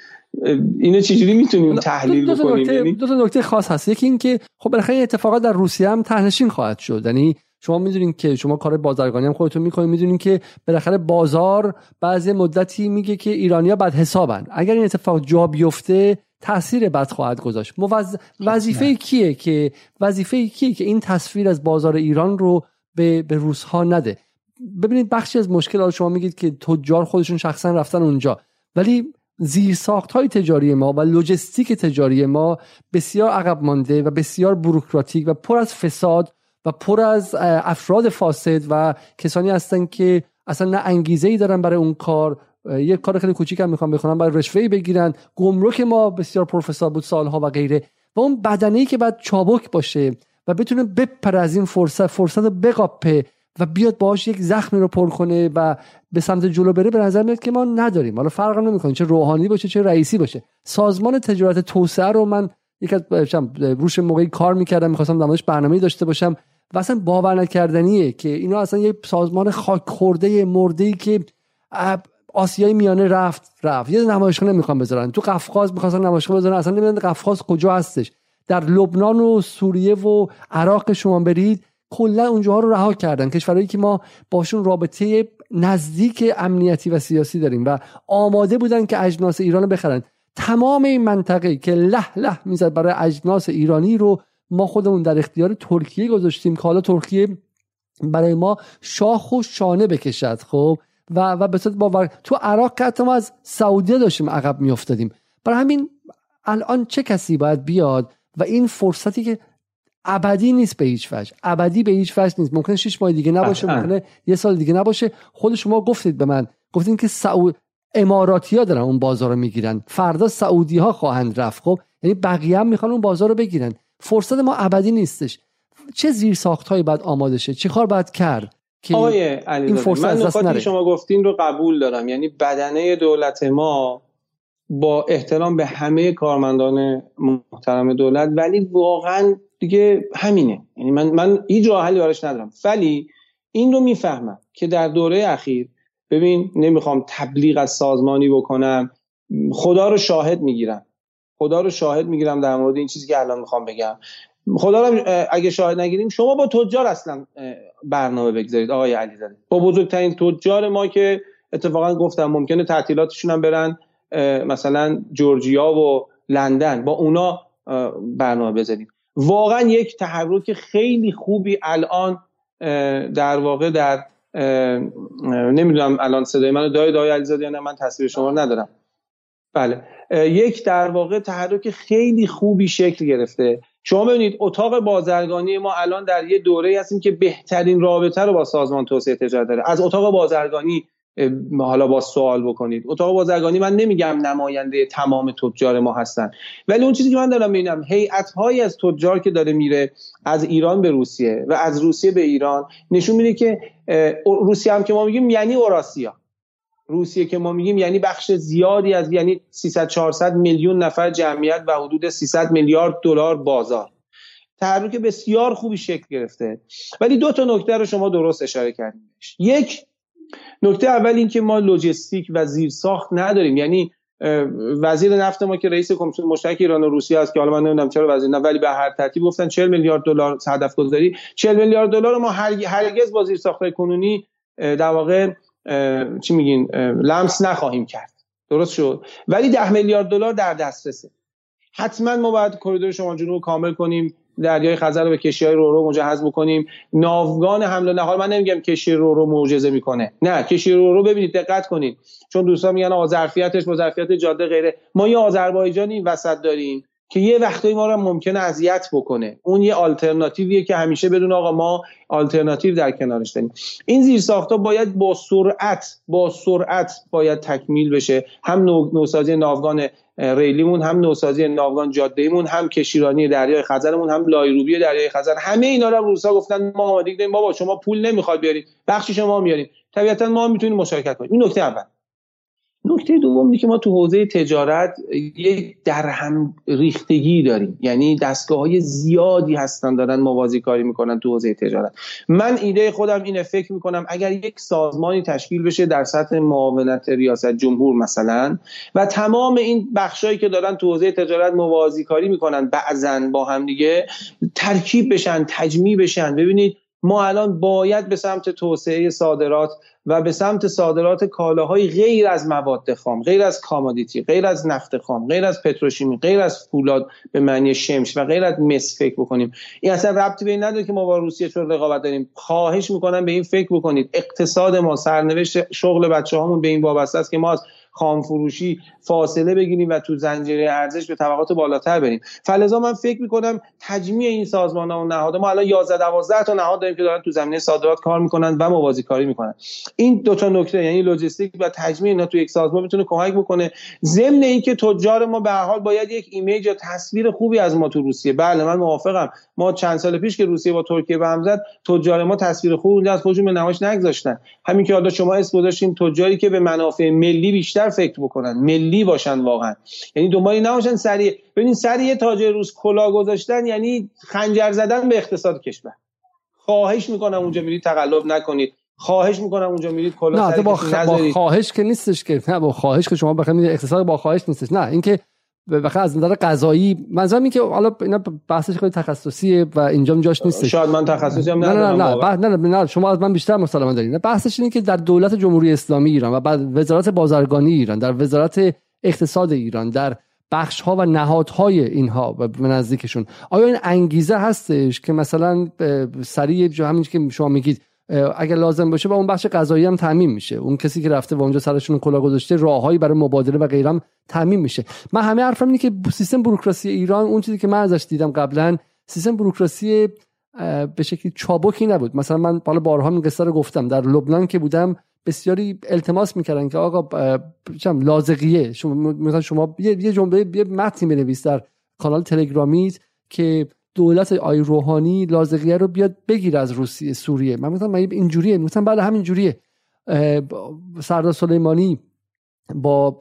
اینو چجوری می‌تونیم تحلیل دو بکنیم؟ یعنی دو تا نکته خاص هست. یکی این که خب بالاخره اتفاقات در روسیه هم تهنشین خواهد شد. یعنی شما می‌دونین که شما کار بازرگانی هم خودتون می‌کنید می‌دونین که بالاخره بازار بعضی مدتی میگه که ایرانیا بد حسابن اگر این اتفاق جا بیفته تاثیر بد خواهد گذاشت. موز... وظیفه کیه که وظیفه کیه که این تصویر از بازار ایران رو به, به روسها نده؟ ببینید بخشی از مشکل شما میگید که تجار خودشون شخصا رفتن اونجا ولی زیرساخت های تجاری ما و لوجستیک تجاری ما بسیار عقب مانده و بسیار بروکراتیک و پر از فساد و پر از افراد فاسد و کسانی هستن که اصلا نه انگیزه ای دارن برای اون کار یک کار خیلی کوچیک هم می‌خوام بخونم برای رشوه بگیرن. گمرک ما بسیار پروفسور بود سالها و غیره. و اون بدنه که بعد چابک باشه و بتونه بپر از این فرصت فرصت بقاپه و بیاد باهاش یک زخمی رو پر کنه و به سمت جلو بره به نظر میاد که ما نداریم. حالا فرق نمی‌کنه چه روحانی باشه چه رئیسی باشه. سازمان تجارت توسعه رو من یک روش موقعی کار می‌کردم می‌خواستم دمادش برنامه داشته باشم و اصلا باور نکردنیه که اینا اصلا یه سازمان خاک خورده مرده ای که آسیای میانه رفت رفت. یه نمایشگاه نمی‌خوام بذارن. تو قفقاز می‌خواستن نمایشگاه بذارن. اصلا نمی‌دونن قفقاز کجا هستش. در لبنان و سوریه و عراق شما برید کلا اونجاها رو رها کردن. کشورهایی که ما باشون رابطه نزدیک امنیتی و سیاسی داریم و آماده بودن که اجناس ایران بخرن. تمام این منطقه که له له می‌زد برای اجناس ایرانی رو ما خودمون در اختیار ترکیه گذاشتیم که حالا ترکیه برای ما شاخ و شانه بکشد. خب و و به باور. تو عراق که ما از سعودیه داشتیم عقب میافتادیم. برای همین الان چه کسی باید بیاد و این فرصتی که ابدی نیست به هیچ وجه. ابدی به هیچ وجه نیست. ممکنه 6 ماه دیگه نباشه ممکنه یه سال دیگه نباشه. خود شما گفتید به من گفتین که سعود اماراتی ها دارن اون بازار رو می‌گیرن. فردا سعودی ها خواهند رفت خب؟ یعنی بقیه هم می‌خوان اون بازار رو بگیرن. فرصت ما ابدی نیستش. چه زیر ساخت هایی باید آماده شه؟ چه کار باید کرد؟ که این فرصت من شما گفتین رو قبول دارم. یعنی بدنه دولت ما با احترام به همه کارمندان محترم دولت ولی واقعا دیگه همینه. یعنی من من هیچ راه حلی براش ندارم. ولی این رو می‌فهمم که در دوره اخیر ببین نمی‌خوام تبلیغ از سازمانی بکنم. خدا رو شاهد می‌گیرم. خدا رو شاهد می‌گیرم در مورد این چیزی که الان می‌خوام بگم. خدا رو اگه شاهد نگیریم شما با تجار اصلا برنامه بگذارید آقای علیزاده. با بزرگترین تجار ما که اتفاقا گفتم ممکنه تعطیلاتشون هم برن مثلا جورجیا و لندن. با اونا برنامه بذاریم. واقعا یک تحرک خیلی خوبی الان در واقع در نمی‌دونم الان صدای منو دای دای علیزاده یا نه من تصویر شما ندارم. بله. یک در واقع تحرک خیلی خوبی شکل گرفته. شما ببینید اتاق بازرگانی ما الان در یه دوره هستیم که بهترین رابطه رو با سازمان توسعه تجارت داره. از اتاق بازرگانی حالا با سوال بکنید. اتاق بازرگانی من نمیگم نماینده تمام تجار ما هستن. ولی اون چیزی که من دارم می‌بینم هیئت هایی از تجار که داره میره از ایران به روسیه و از روسیه به ایران نشون میده که روسیه هم که ما میگیم یعنی اوراسیا. روسیه که ما میگیم یعنی بخش زیادی از یعنی 300 400 میلیون نفر جمعیت و حدود 300 میلیارد دلار بازار. تحرک بسیار خوبی شکل گرفته. ولی دو تا نکته رو شما درست اشاره کردیمش یک نکته اول این که ما لوجستیک و زیرساخت نداریم. یعنی وزیر نفت ما که رئیس کمیسیون مشترک ایران و روسیه است که حالا من نمی‌دونم چرا وزیر نفت ولی به هر ترتیب گفتن 40 میلیارد دلار هدف گذاری. 40 میلیارد دلار ما هرگز با زیرساخت‌های کنونی در واقع چی میگین؟ لمس نخواهیم کرد. درست شد. ولی 10 میلیارد دلار در دسترسه. حتما ما باید کریدور شمال جنوب کامل کنیم دریای خزر رو به کشتی های رورو مجهز بکنیم. ناوگان حمل و نقل من نمیگم کشتی رورو معجزه می‌کنه. نه کشتی رورو ببینید دقت کنید. چون دوستان میگن ظرفیتش با ظرفیت جاده غیره. ما یه آذربایجانی وسط داریم. که یه وقتایی ما رو ممکنه اذیت بکنه. اون یه آلترناتیویه که همیشه بدون آقا ما آلترناتیو در کنارش داریم. این زیر ساختا باید با سرعت با سرعت باید تکمیل بشه. هم نوسازی ناوگان ریلیمون هم نوسازی ناوگان جادهمون هم کشیرانی دریای خزرمون هم لایروبی دریای خزر. همه اینا رو روسا گفتن ما آماده داریم. بابا شما پول نمی‌خواد بیارید بخشی شما میارید طبیعتا ما می‌تونیم مشارکت کنیم. این نکته اول. نکته دوم که ما تو حوزه تجارت یک درهم ریختگی داریم. یعنی دستگاه های زیادی هستن دارن موازی کاری می‌کنن تو حوزه تجارت. من ایده خودم اینه فکر می‌کنم اگر یک سازمانی تشکیل بشه در سطح معاونت ریاست جمهور مثلا و تمام این بخشایی که دارن تو حوزه تجارت موازی کاری می‌کنن بعضا با هم دیگه ترکیب بشن تجمیع بشن. ببینید ما الان باید به سمت توسعه صادرات و به سمت صادرات کالاهای غیر از مواد خام غیر از commodity غیر از نفت خام غیر از پتروشیمی غیر از فولاد به معنی شمش و غیر از مس فکر بکنیم. این اصلا ربطی به این نداره که ما با روسیه چون رقابت داریم. خواهش می‌کنم به این فکر بکنید. اقتصاد ما سرنوشت شغل بچه هامون به این وابسته است که ما از خام فروشی فاصله بگیریم و تو زنجیره ارزش به طبقات بالاتر بریم. فلذا من فکر می‌کنم تجمیع این سازمان ها و نهاد ما الان 11 12 تا نهاد داریم که دارن تو زمینه صادرات کار می‌کنن و موازی کاری می‌کنن. این دو تا نکته یعنی لوجستیک و تجمیع اینا تو یک سازمان می‌تونه کمک بکنه. ضمن اینکه تجار ما به هر حال باید یک ایمیج یا تصویر خوبی از ما تو روسیه. بله من موافقم. ما چند سال پیش که روسیه با ترکیه به هم زد تجار ما تصویر خوب اونجا از خودشون به نمایش نگذاشتن. همین که حالا شما اسم گذاشتین تجاری که به منافع ملی بیشتر فکر بکنن ملی باشن واقعا. یعنی دنبالی نباشن سریع. ببین سریع تاجر روز کلا گذاشتن یعنی خنجر زدن به اقتصاد کشور. خواهش می‌کنم اونجا برید تقلب نکنید. خواهش می‌کنم اونجا میرید کلا نه با, خ... با خواهش که نیستش که نه با خواهش که شما بخواید اقتصاد با خواهش نیستش. نه اینکه بخاطر از نظر قضایی منظورم این که حالا اینا بحثش خیلی تخصصیه و اینجا جاش نیستش. شاید من تخصصی هم نه نه نه نه, نه, نه, شما از من بیشتر مسلمان دارید بحثش اینه که در دولت جمهوری اسلامی ایران و بعد وزارت بازرگانی ایران در وزارت اقتصاد ایران در بخش ها و نهادهای اینها و نزدیکشون آیا این انگیزه هستش که مثلا سریع همین که شما میگید اگر لازم باشه با اون بخش قضایی هم تعمین میشه. اون کسی که رفته و اونجا سرشون کلا گذاشته راههایی برای مبادله و غیرم تعمین میشه. من همه حرفم اینه که سیستم بروکراسی ایران اون چیزی که من ازش دیدم قبلا سیستم بروکراسی به شکلی چابکی نبود. مثلا من بالا بارها این قصه رو گفتم. در لبنان که بودم بسیاری التماس می‌کردن که آقا چم لازقیه. شما مثلا شما یه جمله یه متنی بنویس در کانال تلگرامیت که دولت آی روحانی لازقیه رو بیاد بگیر از روسیه سوریه. من مثلا اینجوریه؟ مثلا بعد همین جوریه سردار سلیمانی با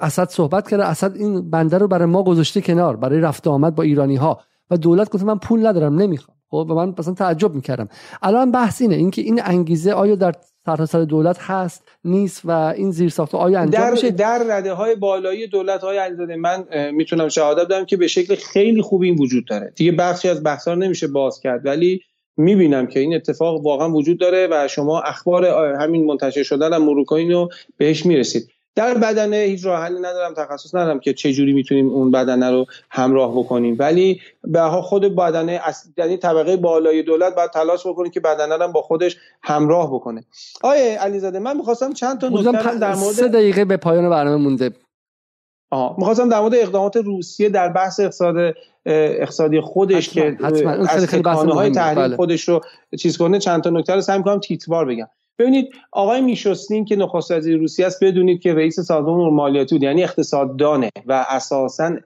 اسد صحبت کرده. اسد این بنده رو برای ما گذاشته کنار برای رفت آمد با ایرانی ها و دولت گفت من پول ندارم نمی‌خوام. خب و من مثلا تعجب می‌کردم. الان بحث اینه اینکه این انگیزه آیا در سرتاسر دولت هست نیست و این زیر ساخت آیا انجام در میشه؟ در رده های بالایی دولت های علیزاده من می‌تونم شهادت بدم که به شکل خیلی خوبی این وجود داره. دیگه بخشی از بحثا نمیشه باز کرد ولی می‌بینم که این اتفاق واقعا وجود داره و شما اخبار همین منتشر شدن هم مروکاین رو بهش می‌رسید. در بدنه هیچ راه حلی ندارم تخصص ندارم که چه جوری می‌تونیم اون بدنه رو همراه بکنیم ولی به خود بدنه یعنی طبقه بالای دولت باید تلاش بکنه که بدنه رو با خودش همراه بکنه آیه علیزاده من می‌خواستم چند تا نکته در مورد سه دقیقه به پایان برنامه مونده آها می‌خواستم در مورد اقدامات روسیه در بحث اقتصاد اقتصادی خودش حتما. که حتما. از خیلی های تحریم بله. خودش رو چیز کنه چند تا نکته رو سعی می‌کنم تیتوار بگم ببینید آقای میشوستین که نخست وزیر روسیه است بدونید که رئیس سازمان امور مالیاتی بود یعنی اقتصاددانه و اساسا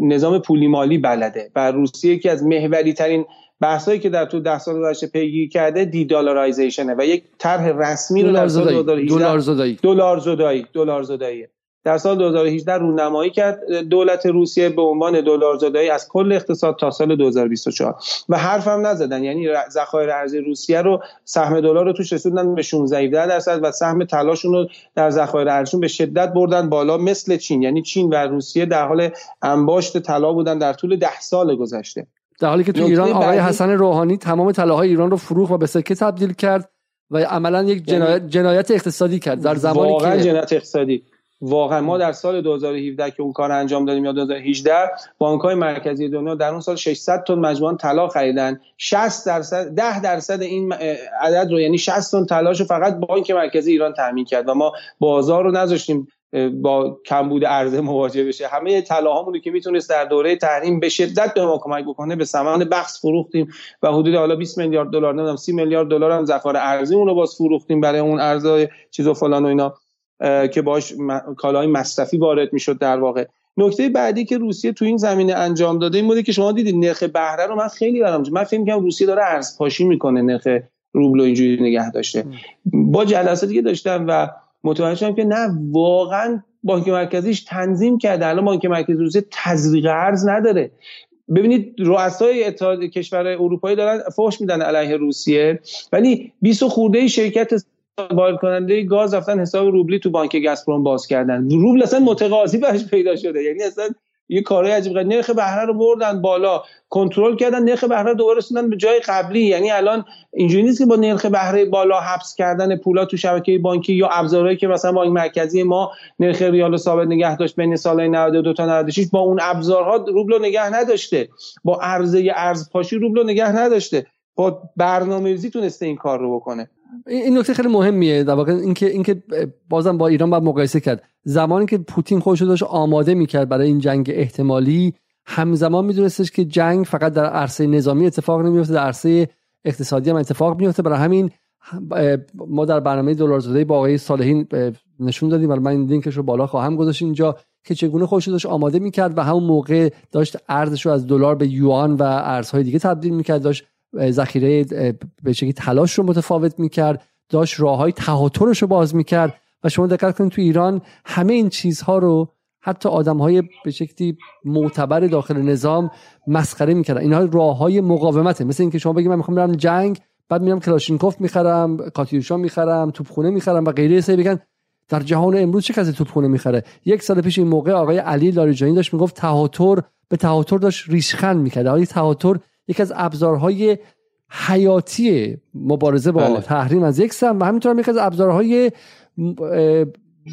نظام پولی مالی بلده و روسیه یکی از محوری ترین بحثایی که در تو ده سال گذشته پیگیری کرده دی دلارایزیشنه و یک طرح رسمی رو در سال 2018 دلار زدایی دلار زدایی دلار زدایی در سال 2018 رونمایی کرد. دولت روسیه به عنوان دلارزادایی از کل اقتصاد تا سال 2024 و حرفم نزدن. یعنی ذخایر ارزی روسیه رو سهم دلار رو توش رسوندن به 16 درصد و سهم طلاشون رو در ذخایر ارزشون به شدت بردن بالا مثل چین. یعنی چین و روسیه در حال انباشت طلا بودن در طول ده سال گذشته. در حالی که تو ایران آقای حسن روحانی تمام طلاهای ایران رو فروخت و به سکه تبدیل کرد و عملا یک یعنی جنایت, جنایت اقتصادی کرد. در زمانی که جنایت اقتصادی. واقعا ما در سال 2017 که اون کار انجام دادیم یا 2018 بانک‌های مرکزی دنیا در اون سال 600 تن مجموعاً طلا خریدن. 60 درصد 10 درصد این عدد رو یعنی 60 تن طلاشو فقط بانک مرکزی ایران تامین کرد و ما بازار رو نذاشتیم با کمبود عرضه مواجه بشه. همه طلاهامونو که می‌تونست در دوره تحریم به شدت به ما کمک بکنه به ثمن بخص فروختیم و حدود حالا 20 میلیارد دلار نمی‌دونم 30 میلیارد دلار هم ذخایر ارزی رو باز فروختیم برای اون ارزهای چیز و فلان و اینا. که باش کالاهای مصرفی وارد می‌شد در واقع. نکته بعدی که روسیه تو این زمینه انجام داده این بوده که شما دیدید نرخ بهره رو من خیلی برام من فکر کنم روسیه داره ارز پاشی می‌کنه نرخ روبل اینجوری نگه داشته. با جلساتی که داشتم و متوجه شدم که نه واقعا بانک مرکزیش تنظیم کرده. الان بانک مرکزی روسیه تزریق ارز نداره. ببینید رؤسای اتحاد کشور اروپایی دارن فحش میدن علیه روسیه. ولی 20 خورده شرکت وارد کننده گاز رفتن حساب روبلی تو بانک گازپروم باز کردن. روبل اصلا متقاضی بهش پیدا شده. یعنی اصلا یه کارهای عجیب غریب. نرخ بهره رو بردن بالا. کنترل کردن. نرخ بهره دوباره رسوندن به جای قبلی. یعنی الان اینجوری نیست که با نرخ بهره بالا حبس کردن پولا تو شبکه بانکی یا ابزارهایی که مثلا بانک مرکزی ما نرخ ریال ثابت نگه داشت بین سال 92 تا 96 با اون ابزارها روبل رو نگه نداشته. با عرضه ارز پاشی روبل رو نگه نداشته. با برنامه‌ریزی تونسته این کار رو بکنه. این نکته خیلی مهمیه. در واقع اینکه اینکه بازم با ایران باید مقایسه کرد. زمانی که پوتین خودش رو داشت آماده می‌کرد برای این جنگ احتمالی همزمان میدونستش که جنگ فقط در عرصه نظامی اتفاق نمیفته در عرصه اقتصادی هم اتفاق میفته برای همین ما در برنامه دلار زاده با آقای صالحین نشون دادیم. ولی من این لینکش رو بالا خواهم گذاشت اینجا که چگونه خودش داشت آماده می‌کرد و همون موقع داشت ارزش رو از دلار به یوان و ارزهای دیگه تبدیل می‌کرد. داشت ذخیره به شکلی تلاش رو متفاوت می‌کرد داشت راه های تهاترش رو باز می‌کرد و شما دقت کنید تو ایران همه این چیزها رو حتی آدم های به شکلی معتبر داخل نظام مسخره می‌کردن. اینها راه های مقاومته. مثل اینکه شما بگید من می‌خوام برم جنگ بعد میرم کلاشینکوف می‌خرم کاتیوشا می‌خرم توپخونه می‌خرم و غیره. سه بگن در جهان امروز چه کسی توپخونه می‌خره؟ یک سال پیش این موقع آقای علی لاریجانی داشت می‌گفت تهاتر به تهاتر داشت ریشخند می‌کرد. آقای تهاتر یکی از ابزارهای حیاتی مبارزه با بله. تحریم از یک سم و همینطور یکی از ابزارهای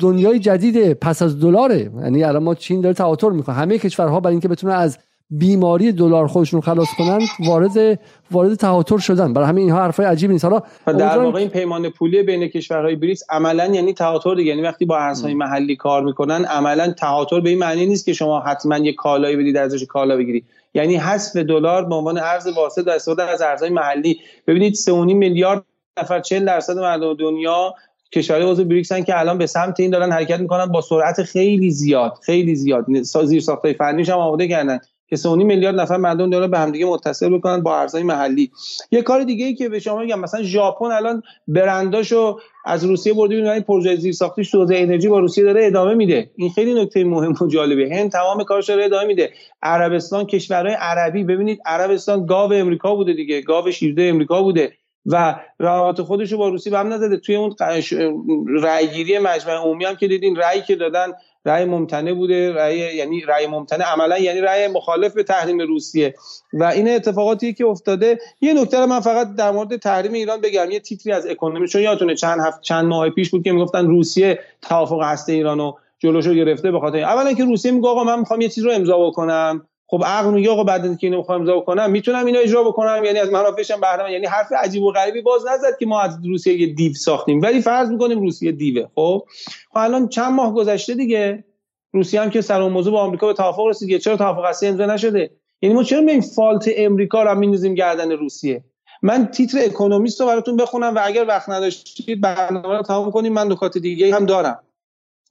دنیای جدید پس از دلاره. یعنی الان ما چین داره تواتر می‌کنه. همه کشورها برای اینکه بتونن از بیماری دلار خودشون خلاص کنن وارد وارد تواتر شدن. برای همین اینها حرفای عجیبی نیست. حالا در واقع این پیمان پولی بین کشورهای بریکس عملا یعنی تواتر دیگه. یعنی وقتی با ارزهای محلی کار می‌کنن عملا تواتر به این معنی نیست که شما حتما یه کالایی بدید ارزش کالا بگیری. یعنی حذف دلار به عنوان ارز واسط در استفاده از ارزهای محلی. ببینید 3.5 میلیارد نفر 40 درصد مردم دنیا کشورهای عضو بریکس که الان به سمت این دارن حرکت می‌کنن با سرعت خیلی زیاد خیلی زیاد. زیر ساختای فنیش هم آماده کردن که 3.5 میلیارد نفر مردم داره به همدیگه متصل بکنن با ارزهای محلی. یه کار دیگه ای که به شما میگم مثلا ژاپن الان برنداشو از روسیه برده بیرون. این پروژه زیر ساختیش تو انرژی با روسیه داره ادامه میده. این خیلی نکته مهم و جالبه. هند تمام کارش داره ادامه میده. عربستان کشورهای عربی ببینید عربستان گاو امریکا بوده دیگه. گاو شیرده امریکا بوده. و روابط خودش رو با روسیه هم نزده. توی اون رأیگیری مجمع عمومی هم که دیدین رأی که دادن رأی ممتنع بوده رأی یعنی رأی ممتنع عملا یعنی رأی مخالف به تحریم روسیه. و این اتفاقاتی که افتاده یه نکته من فقط در مورد تحریم ایران بگم یه تیتری از اکونومی چون یادتونه چند هفت چند ماه پیش بود که می‌گفتن روسیه توافق هسته ایرانو جلوشو گرفته به خاطر اولا که روسیه میگه آقا من می‌خوام یه چیز رو امضا بکنم. خب عقل میگه آقا بعد اینکه اینو می‌خوام امضا کنم می‌تونم اینو اجرا بکنم یعنی از منافعشم بهره یعنی حرف عجیب و غریبی باز نزد که ما از روسیه یه دیو ساختیم. ولی فرض می‌کنیم روسیه دیوه خب؟ خب الان چند ماه گذشته دیگه روسیه هم که سر اون موضوع با آمریکا به توافق رسید. چرا توافق اصلی امضا نشده؟ یعنی ما چرا این فالت امریکا رو میندازیم گردن روسیه؟ من تیتر اکونومیست رو براتون بخونم و اگر وقت نداشتید برنامه رو تمام کنیم من نکات دیگه هم دارم.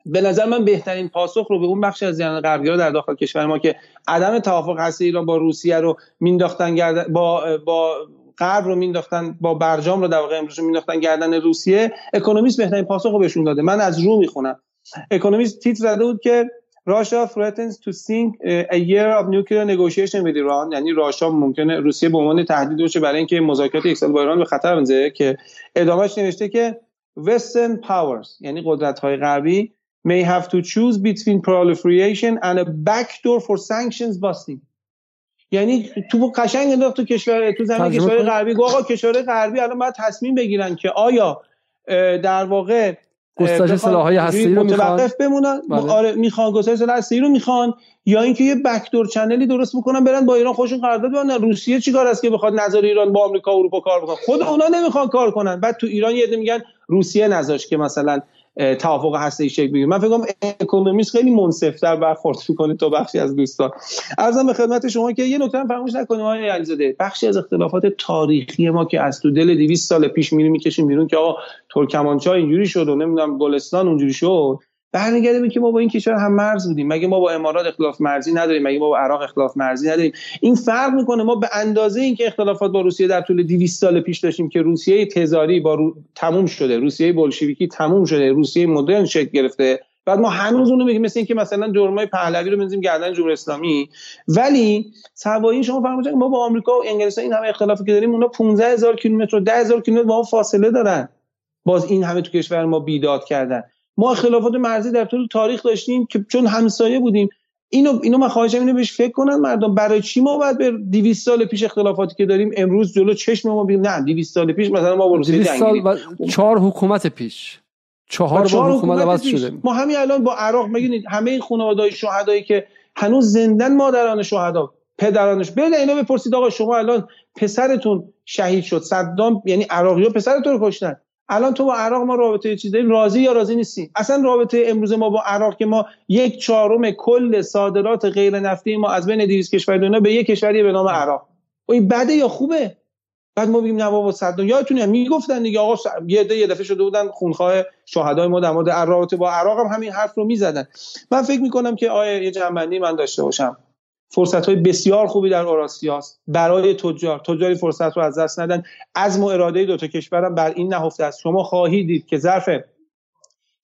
به نظر من بهترین پاسخ رو به اون بخش از زیان غربی‌ها در داخل کشور ما که عدم توافق هسته ایران با روسیه رو مینداختن با با غرب رو مینداختن با برجام رو در واقع امروز مینداختن گردن روسیه اکونومیست بهترین پاسخ رو بهشون داده. من از رو می‌خونم. اکونومیست تیتر زده بود که راشا threatens to sink a year of nuclear negotiation with Iran. یعنی راشا ممکنه روسیه به عنوان تهدید باشه برای اینکه مذاکرات یک سال با ایران به خطر بنزه که ادامهش نوشته که western powers یعنی قدرت های غربی may have to choose between proliferation and a backdoor for sanctions busting. یعنی تو قشنگ انداخت تو کشور تو زمین کشور غربی. گفت آقا کشور غربی الان باید تصمیم بگیرن که آیا در واقع گسترش سلاح‌های هستی رو می‌خوان؟ بمونن؟ بله. آره می‌خوان گسترش سلاح هستی رو می‌خوان یا اینکه یه بکدور چنلی درست بکنن برن با ایران خوشون قرارداد ببندن. روسیه چیکار است که بخواد نظر ایران با آمریکا و اروپا کار بکنه؟ خود اونا نمی‌خوان کار کنن. بعد تو ایران یه میگن روسیه نذاش که مثلا توافق هسته شکل بگیره من فکر کنم اکونومیست خیلی منصفتر برخورد می‌کنه تو بخشی از دوستان. ارزم به خدمت شما که یه نکته فراموش نکنیم آقای علیزاده. بخشی از اختلافات تاریخی ما که از تو دل 200 سال پیش میریم می‌کشیم بیرون که آقا ترکمانچای اینجوری شد و نمی‌دونم گلستان اونجوری شد. برمیگرده که ما با این کشور هم مرز بودیم. مگه ما با امارات اختلاف مرزی نداریم؟ مگه ما با عراق اختلاف مرزی نداریم؟ این فرق می‌کنه. ما به اندازه اینکه اختلافات با روسیه در طول 200 سال پیش داشتیم که روسیه تزاری با رو... تموم شده. روسیه بولشویکی تموم شده. روسیه مدرن شکل گرفته. بعد ما هنوز اونو میگیم. مثل اینکه مثلا جرمای پهلوی رو بنزیم گردن جمهوری اسلامی. ولی سوایی شما فرمودید ما با آمریکا و انگلستان این همه اختلافی که داریم اونا 15000 کیلومتر و 10000 کیلومتر با فاصله دارن. باز این همه تو کشور ما بیداد کردن. ما اختلافات مرزی در طول تاریخ داشتیم که چون همسایه بودیم. اینو اینو من خواهشم اینو بهش فکر کنن مردم برای چی ما باید به 200 سال پیش اختلافاتی که داریم امروز جلو چشم ما بگیم نه 200 سال پیش مثلا ما با روسیه سال و چهار حکومت پیش. چهار, چهار حکومت عوض شده. ما همین الان با عراق میگید همه این خانواده‌های شهدایی که هنوز زندن مادران شهدا پدرانش. بله اینو بپرسید آقا شما الان پسرتون شهید شد صدام یعنی عراقی‌ها پسرتون رو کشتن. الان تو با عراق ما رابطه چیز داریم. راضی یا راضی نیستی اصلا رابطه امروز ما با عراق که ما یک چهارم کل صادرات غیر نفتی ما از بین 200 کشور دنیا به یک کشوری به نام عراق. این بده یا خوبه؟ بعد ما بگیم نه بابا صد یادتونه می‌گفتن دیگه آقا یه ده یه دفعه شده بودن خونخواه شهدای ما در مورد رابطه با عراق هم همین حرف رو می‌زدن. من فکر می‌کنم که آیا یه جنبندی من داشته باشم. فرصت های بسیار خوبی در اوراسیاست برای تجار. تجاری فرصت رو از دست ندن. از و اراده دو تا کشورم بر این نهفته است. شما خواهید دید که ظرف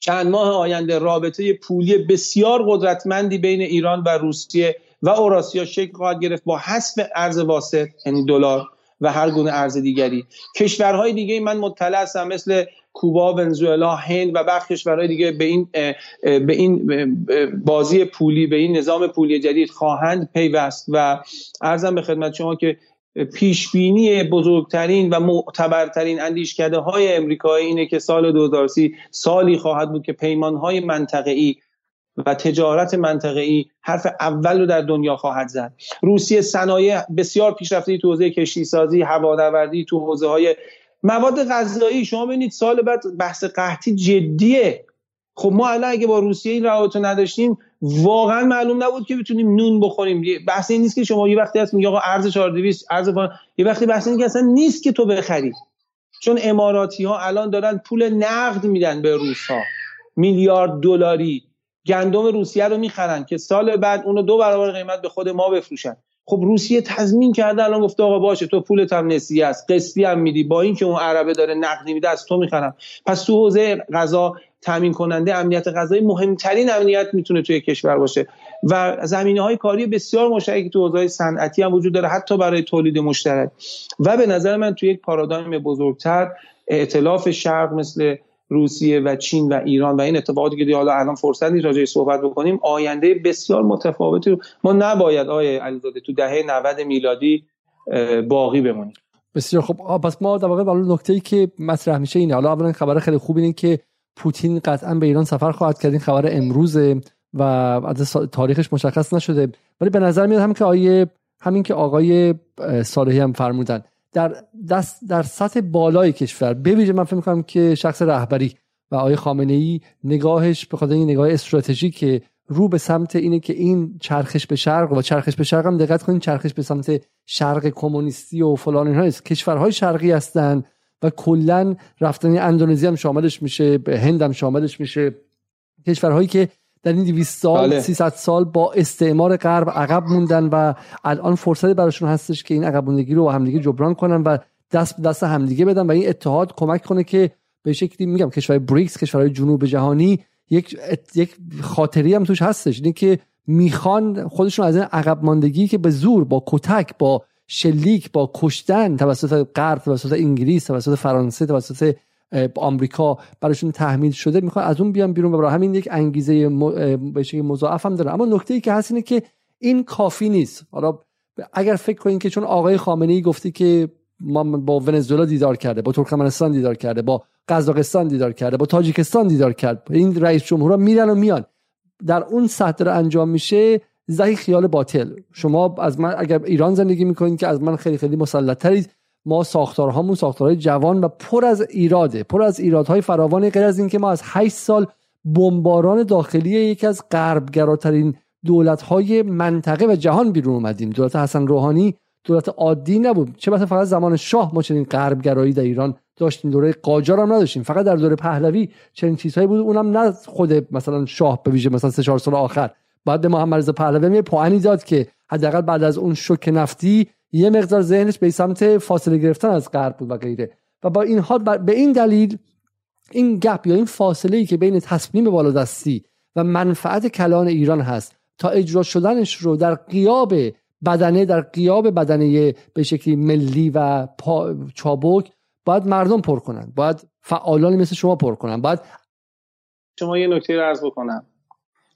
چند ماه آینده رابطه پولی بسیار قدرتمندی بین ایران و روسیه و اوراسیا شکل خواهد گرفت با حذف ارز واسط یعنی دلار و هر گونه ارز دیگری. کشورهای دیگه من مطلع هستم مثل کوبا، ونزوئلا، هند و بخش کشورهای دیگه به این به این بازی پولی به این نظام پولی جدید خواهند پیوست و ارزم به خدمت شما که پیش بینی بزرگترین و معتبرترین اندیشکده های امریکایی اینه که سال 2030 سالی خواهد بود که پیمان های منطقه‌ای و تجارت منطقه‌ای حرف اول رو در دنیا خواهد زد. روسیه صنایع بسیار پیشرفته تو حوزه کشتی سازی هوانوردی تو حوزه های مواد غذایی شما ببینید سال بعد بحث قحطی جدیه. خب ما الان اگه با روسیه این روابط نداشتیم واقعا معلوم نبود که بتونیم نون بخوریم. بحث این نیست که شما یه وقتی هست میگه آقا ارز 4200 ارز یه وقتی بحث این که اصلا نیست که تو بخری. چون اماراتی ها الان دارن پول نقد میدن به روس ها میلیارد دلاری. گندم روسیه رو می‌خرن که سال بعد اونو دو برابر قیمت به خود ما بفروشن. خب روسیه تضمین کرده الان گفته آقا باشه تو پولت هم نسیه است قسطی هم میدی. با اینکه اون عربه داره نقدی میده از تو می‌خرم. پس تو حوزه غذا تامین کننده امنیت غذایی مهمترین امنیت می‌تونه توی کشور باشه. و زمینه های کاری بسیار مشترکی تو حوزه صنعتی هم وجود داره حتی برای تولید مشترک. و به نظر من توی یک پارادایم بزرگتر ائتلاف شرق مثل روسیه و چین و ایران و این اتفاقاتی که حالا الان فرصت نیست راجعش صحبت بکنیم آینده بسیار متفاوتی ما نباید آیه علیزاده تو دهه 90 میلادی باقی بمونیم. بسیار خب پس ما در واقع نکته ای که مطرح میشه اینه. حالا اولا خبر خیلی خوب اینه که پوتین قطعا به ایران سفر خواهد کرد. این خبر امروزه و از تاریخش مشخص نشده. ولی به نظر میاد هم که آیه همین که آقای صالحی هم فرمودن. در دست در سطح بالای کشور. بویژه من فکر می‌کنم که شخص رهبری و آقای خامنه ای نگاهش به خاطر این نگاه استراتژیک رو به سمت اینه که این چرخش به شرق و چرخش به شرق هم دقت کنید چرخش به سمت شرق کمونیستی و فلان اینها است کشورهای شرقی هستند و کلا رفتن اندونزی هم شاملش میشه به هند هم شاملش میشه. کشورهایی که در این 200 سال بله. 300 سال با استعمار غرب عقب موندن و الان فرصتی براشون هستش که این عقب موندگی رو با همدیگه جبران کنن و دست دست همدیگه بدن و این اتحاد کمک کنه که به شکلی میگم کشورهای بریکس کشورهای جنوب جهانی یک یک خاطری هم توش هستش اینه که می‌خوان خودشون از این عقب ماندگی که به زور با کتک با شلیک با کشتن توسط غرب توسط انگلیس توسط فرانسه توسط آمریکا براشون تحمیل شده می‌خوان از اون بیان بیرون و برای همین یک انگیزه مضاعف هم داره اما نکته ای که هست اینه که این کافی نیست. حالا اگر فکر کنید که چون آقای خامنه ای گفتی که ما با ونزوئلا دیدار کرده با ترکمنستان دیدار کرده با قزاقستان دیدار کرده با تاجیکستان دیدار کرد این رئیس جمهورا میرن و میان. در اون سطح انجام میشه زهی خیال باطل. شما از من اگر ایران زندگی می‌کنید که از من خیلی خیلی مسلطترید ما ساختارهامون ساختارهای جوان و پر از ایراده پر از ایرادهای فراوان غیر از اینکه ما از 8 سال بمباران داخلی یکی از غربگراترین دولت‌های منطقه و جهان بیرون اومدیم. دولت حسن روحانی دولت عادی نبود. چه مثلا فقط زمان شاه ما چنین غربگرایی در ایران داشتیم دوره قاجار هم نداشتیم. فقط در دوره پهلوی چنین چیزهایی بود. اونم نه خود مثلا شاه به ویژه مثلا سه چهار سال آخر. بعد به محمد رضا پهلوی یه پوانی داد که حداقل بعد از اون شوک نفتی یه مقدار ذهنش به سمت فاصله گرفتن از غرب بود و غیره. و با این حال به این دلیل این گپ یا این فاصله ای که بین تصمیم بالادستی و منفعت کلان ایران هست تا اجرا شدنش رو در قیاب بدنه در قیاب بدنه به شکلی ملی و چابک باید مردم پر کنن. باید فعالان مثل شما پر کنن. باید شما یه نکته رو عرض بکنم.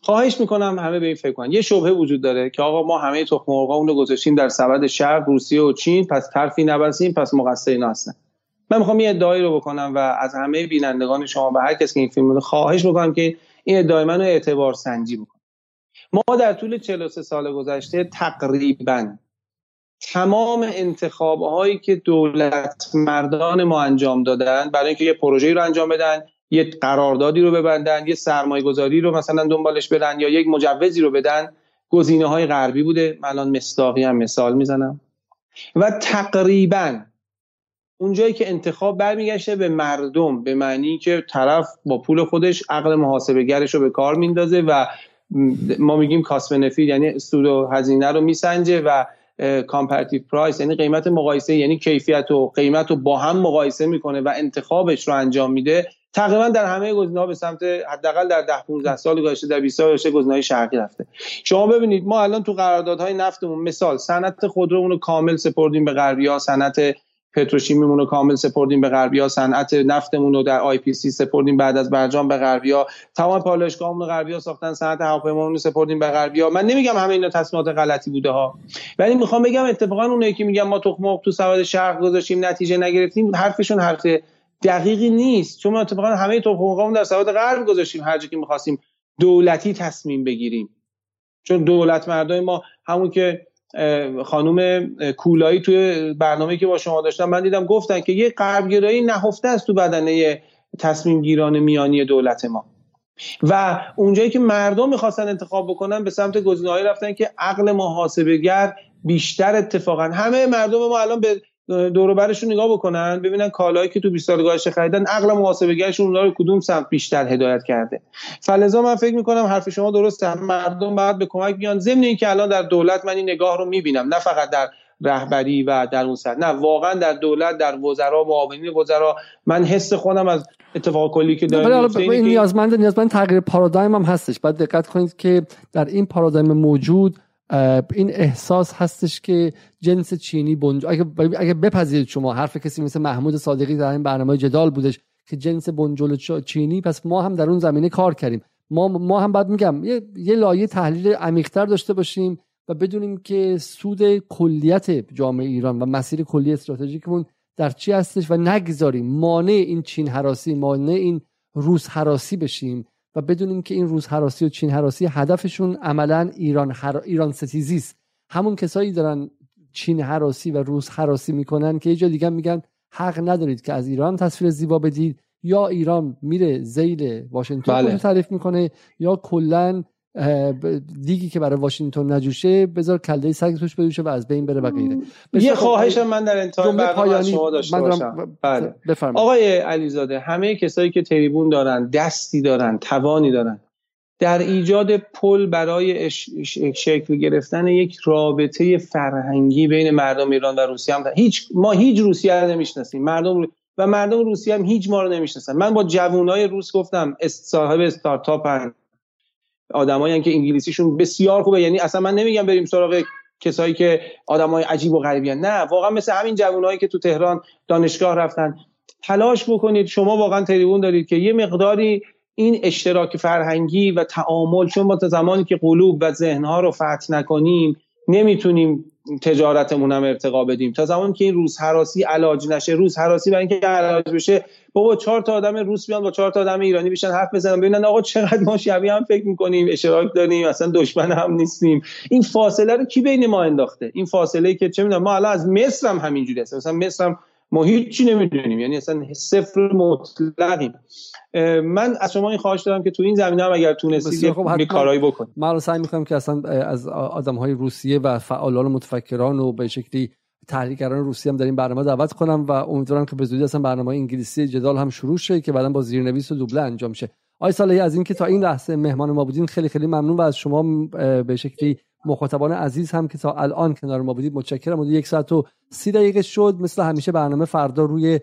خواهش می‌کنم همه به این فکر کنن. یه شبهه وجود داره که آقا ما همه تخم مرغا رو گذاشتیم در سبد شرق روسیه و چین پس ترفی نبسیم پس مقصر اینا هستن. من می‌خوام یه ادعایی رو بکنم و از همه بینندگان شما و هر کسی که این فیلم رو خواهش می‌کنم که این ادعای منو اعتبار سنجی بکن ما در طول 43 سال گذشته تقریبا تمام انتخاب هایی که دولت مردان ما انجام دادن برای اینکه یه پروژه رو انجام بدن یه قراردادی رو ببندن یه سرمایه گذاری رو مثلا دنبالش بدن یا یک مجوزی رو بدن. گزینه های غربی بوده. من الان مستاقی هم مثال می‌زنم. و تقریبا اونجایی که انتخاب برمیگشته به مردم به معنی که طرف با پول خودش عقل محاسبه گرش رو به کار میندازه و ما میگیم کاست یعنی سود و هزینه رو میسنجه و کامپراتیو پرایس یعنی قیمت مقایسه یعنی کیفیت و قیمت رو با هم مقایسه می‌کنه و انتخابش رو انجام میده. تقریبا در همه گزینه‌ها به سمت حداقل در 10 15 سال گذشته در 20 سال گذشته گزینه‌های شرقی رفته. شما ببینید ما الان تو قراردادهای نفتمون مثال صنعت خودرومون رو کامل سپردیم به غربی‌ها صنعت پتروشیمیمون رو کامل سپردیم به غربیا صنعت نفتمون رو در IPC سپردیم بعد از برجام به غربیا. تمام پالایشگاهمون رو غربیا ساختن صنعت هواپیمامون رو سپردیم به غربیا. من نمیگم همه اینا تصمیمات غلطی بوده ها. ولی می‌خوام بگم اتفاقا اونایی که میگم ما تخم تو سبد شرق گذاشتیم نتیجه نگرفتیم حرفشون حرف دقیقی نیست. چون ما اتفاقا همه تخم در سبد غرب گذاشتیم هر که می‌خواستیم دولتی تصمیم بگیریم. چون دولت مردای ما همون که خانم کولایی توی برنامه که با شما داشتم من دیدم گفتن که یه غربگرایی نهفته است تو بدنه تصمیم گیران میانی دولت ما. و اونجایی که مردم می‌خواستن انتخاب بکنن به سمت گزینه‌ای رفتن که عقل محاسبهگر بیشتر اتفاقا همه مردم ما الان به دور برشون نگاه بکنن ببینن کالایی که تو 20 سال گذشته خریدن عقل محاسبهگرشون اونها رو کدوم سمت بیشتر هدایت کرده؟ فلزا من فکر می‌کنم حرف شما درسته. مردم باید به کمک بیان ضمن اینکه الان در دولت من این نگاه رو می‌بینم نه فقط در رهبری و در اون سر نه واقعا در دولت در وزرا معاونین وزرا. من حس خودم از اتفاق کلی که داره این نیازمند نیازمند تغییر پارادایم هم هستش. بعد دقت کنید که در این پارادایم موجود این احساس هستش که جنس چینی بنج... اگه, اگه بپذیرید شما حرف کسی مثل محمود صادقی در این برنامه جدال بودش که جنس بنجل چینی پس ما هم در اون زمینه کار کردیم. ما ما هم بعد میگم یه, یه لایه تحلیل عمیقتر داشته باشیم و بدونیم که سود کلیت جامعه ایران و مسیر کلی استراتژیکمون در چی هستش و نگذاریم. مانع این چین حراسی مانع این روس حراسی بشیم. و بدونیم که این روز حراسی و چین حراسی هدفشون عملا ایران هر... ایران ستیزی است همون کسایی دارن چین حراسی و روز حراسی می‌کنن که یه جا دیگه میگن حق ندارید که از ایران تصویر زیبا بدید یا ایران میره زیل واشنگتن بله. تعریف می‌کنه یا کلا دیگی که برای واشنگتن نجوشه بذار کله سگ توش بجوشه و از بین بره و غیره. یه خواهش من در انتهای برنامه شما داشته باشم. بله. آقای علیزاده همه کسایی که تریبون دارن دستی دارن توانی دارن در ایجاد پل برای شکل گرفتن یک رابطه فرهنگی بین مردم ایران و روسیه هم هیچ ما هیچ روسیه رو نمی‌شناسیم. مردم و مردم روسیه هم هیچ ما رو نمی‌شناسن. من با جوانای روس گفتم صاحب استارتاپ آدمایی که انگلیسیشون بسیار خوبه. یعنی اصلا من نمیگم بریم سراغ کسایی که آدمای عجیب و غریبی نه واقعا مثل همین جوانایی که تو تهران دانشگاه رفتن. تلاش بکنید. شما واقعا تریبون دارید که یه مقداری این اشتراک فرهنگی و تعامل چون ما تا زمانی که قلوب و ذهنها رو فتح نکنیم نمی‌تونیم تجارتمون هم ارتقا بدیم. تا زمانی که این روز حراسی علاج نشه روز حراسی برای اینکه علاج بشه بابا چهار تا آدم روس بیان با چهار تا آدم ایرانی بشن حرف بزنن ببینن آقا چقدر ما شبیه هم فکر می‌کنیم اشتراک داریم اصلا دشمن هم نیستیم. این فاصله رو کی بین ما انداخته؟ این فاصله ای که چه می‌دونم ما الان از مصر هم همینجوری هست مثلا مصر هم ما هیچی نمی‌دونیم. یعنی اصلا صفر مطلقیم. من از شما این خواهش دارم که تو این زمینه هم اگر تونستید یه کارایی بکنید. من سعی می‌کنم که اصلا از آدم های روسیه و فعالان و متفکران و به شکلی تحلیلگران روسیه هم در این برنامه دعوت کنم و امیدوارم که به زودی اصلا برنامه انگلیسی جدال هم شروع شه که بعدا با زیرنویس و دوبله انجام شه. آی صالحی از اینکه تا این لحظه مهمان ما بودین خیلی خیلی ممنون و از شما به شکلی مخاطبان عزیز هم که تا الان کنار ما بودید متشکرم. یک ساعت و سی دقیقه شد. مثل همیشه برنامه فردا روی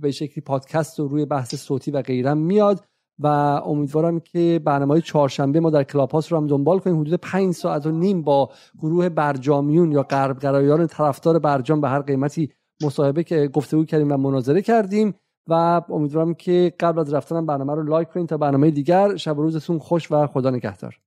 به شکلی پادکست و روی بحث صوتی و غیرم میاد و امیدوارم که برنامه های چهارشنبه ما در کلاب رو هم دنبال کنیم. حدود پنج ساعت و نیم با گروه برجامیون یا غربگرایان طرفدار برجام به هر قیمتی مصاحبه که گفتگو کردیم و مناظره کردیم و امیدوارم که قبل از رفتنم برنامه رو لایک کنید تا برنامه دیگر. شب روزتون خوش و خدا نگهدار.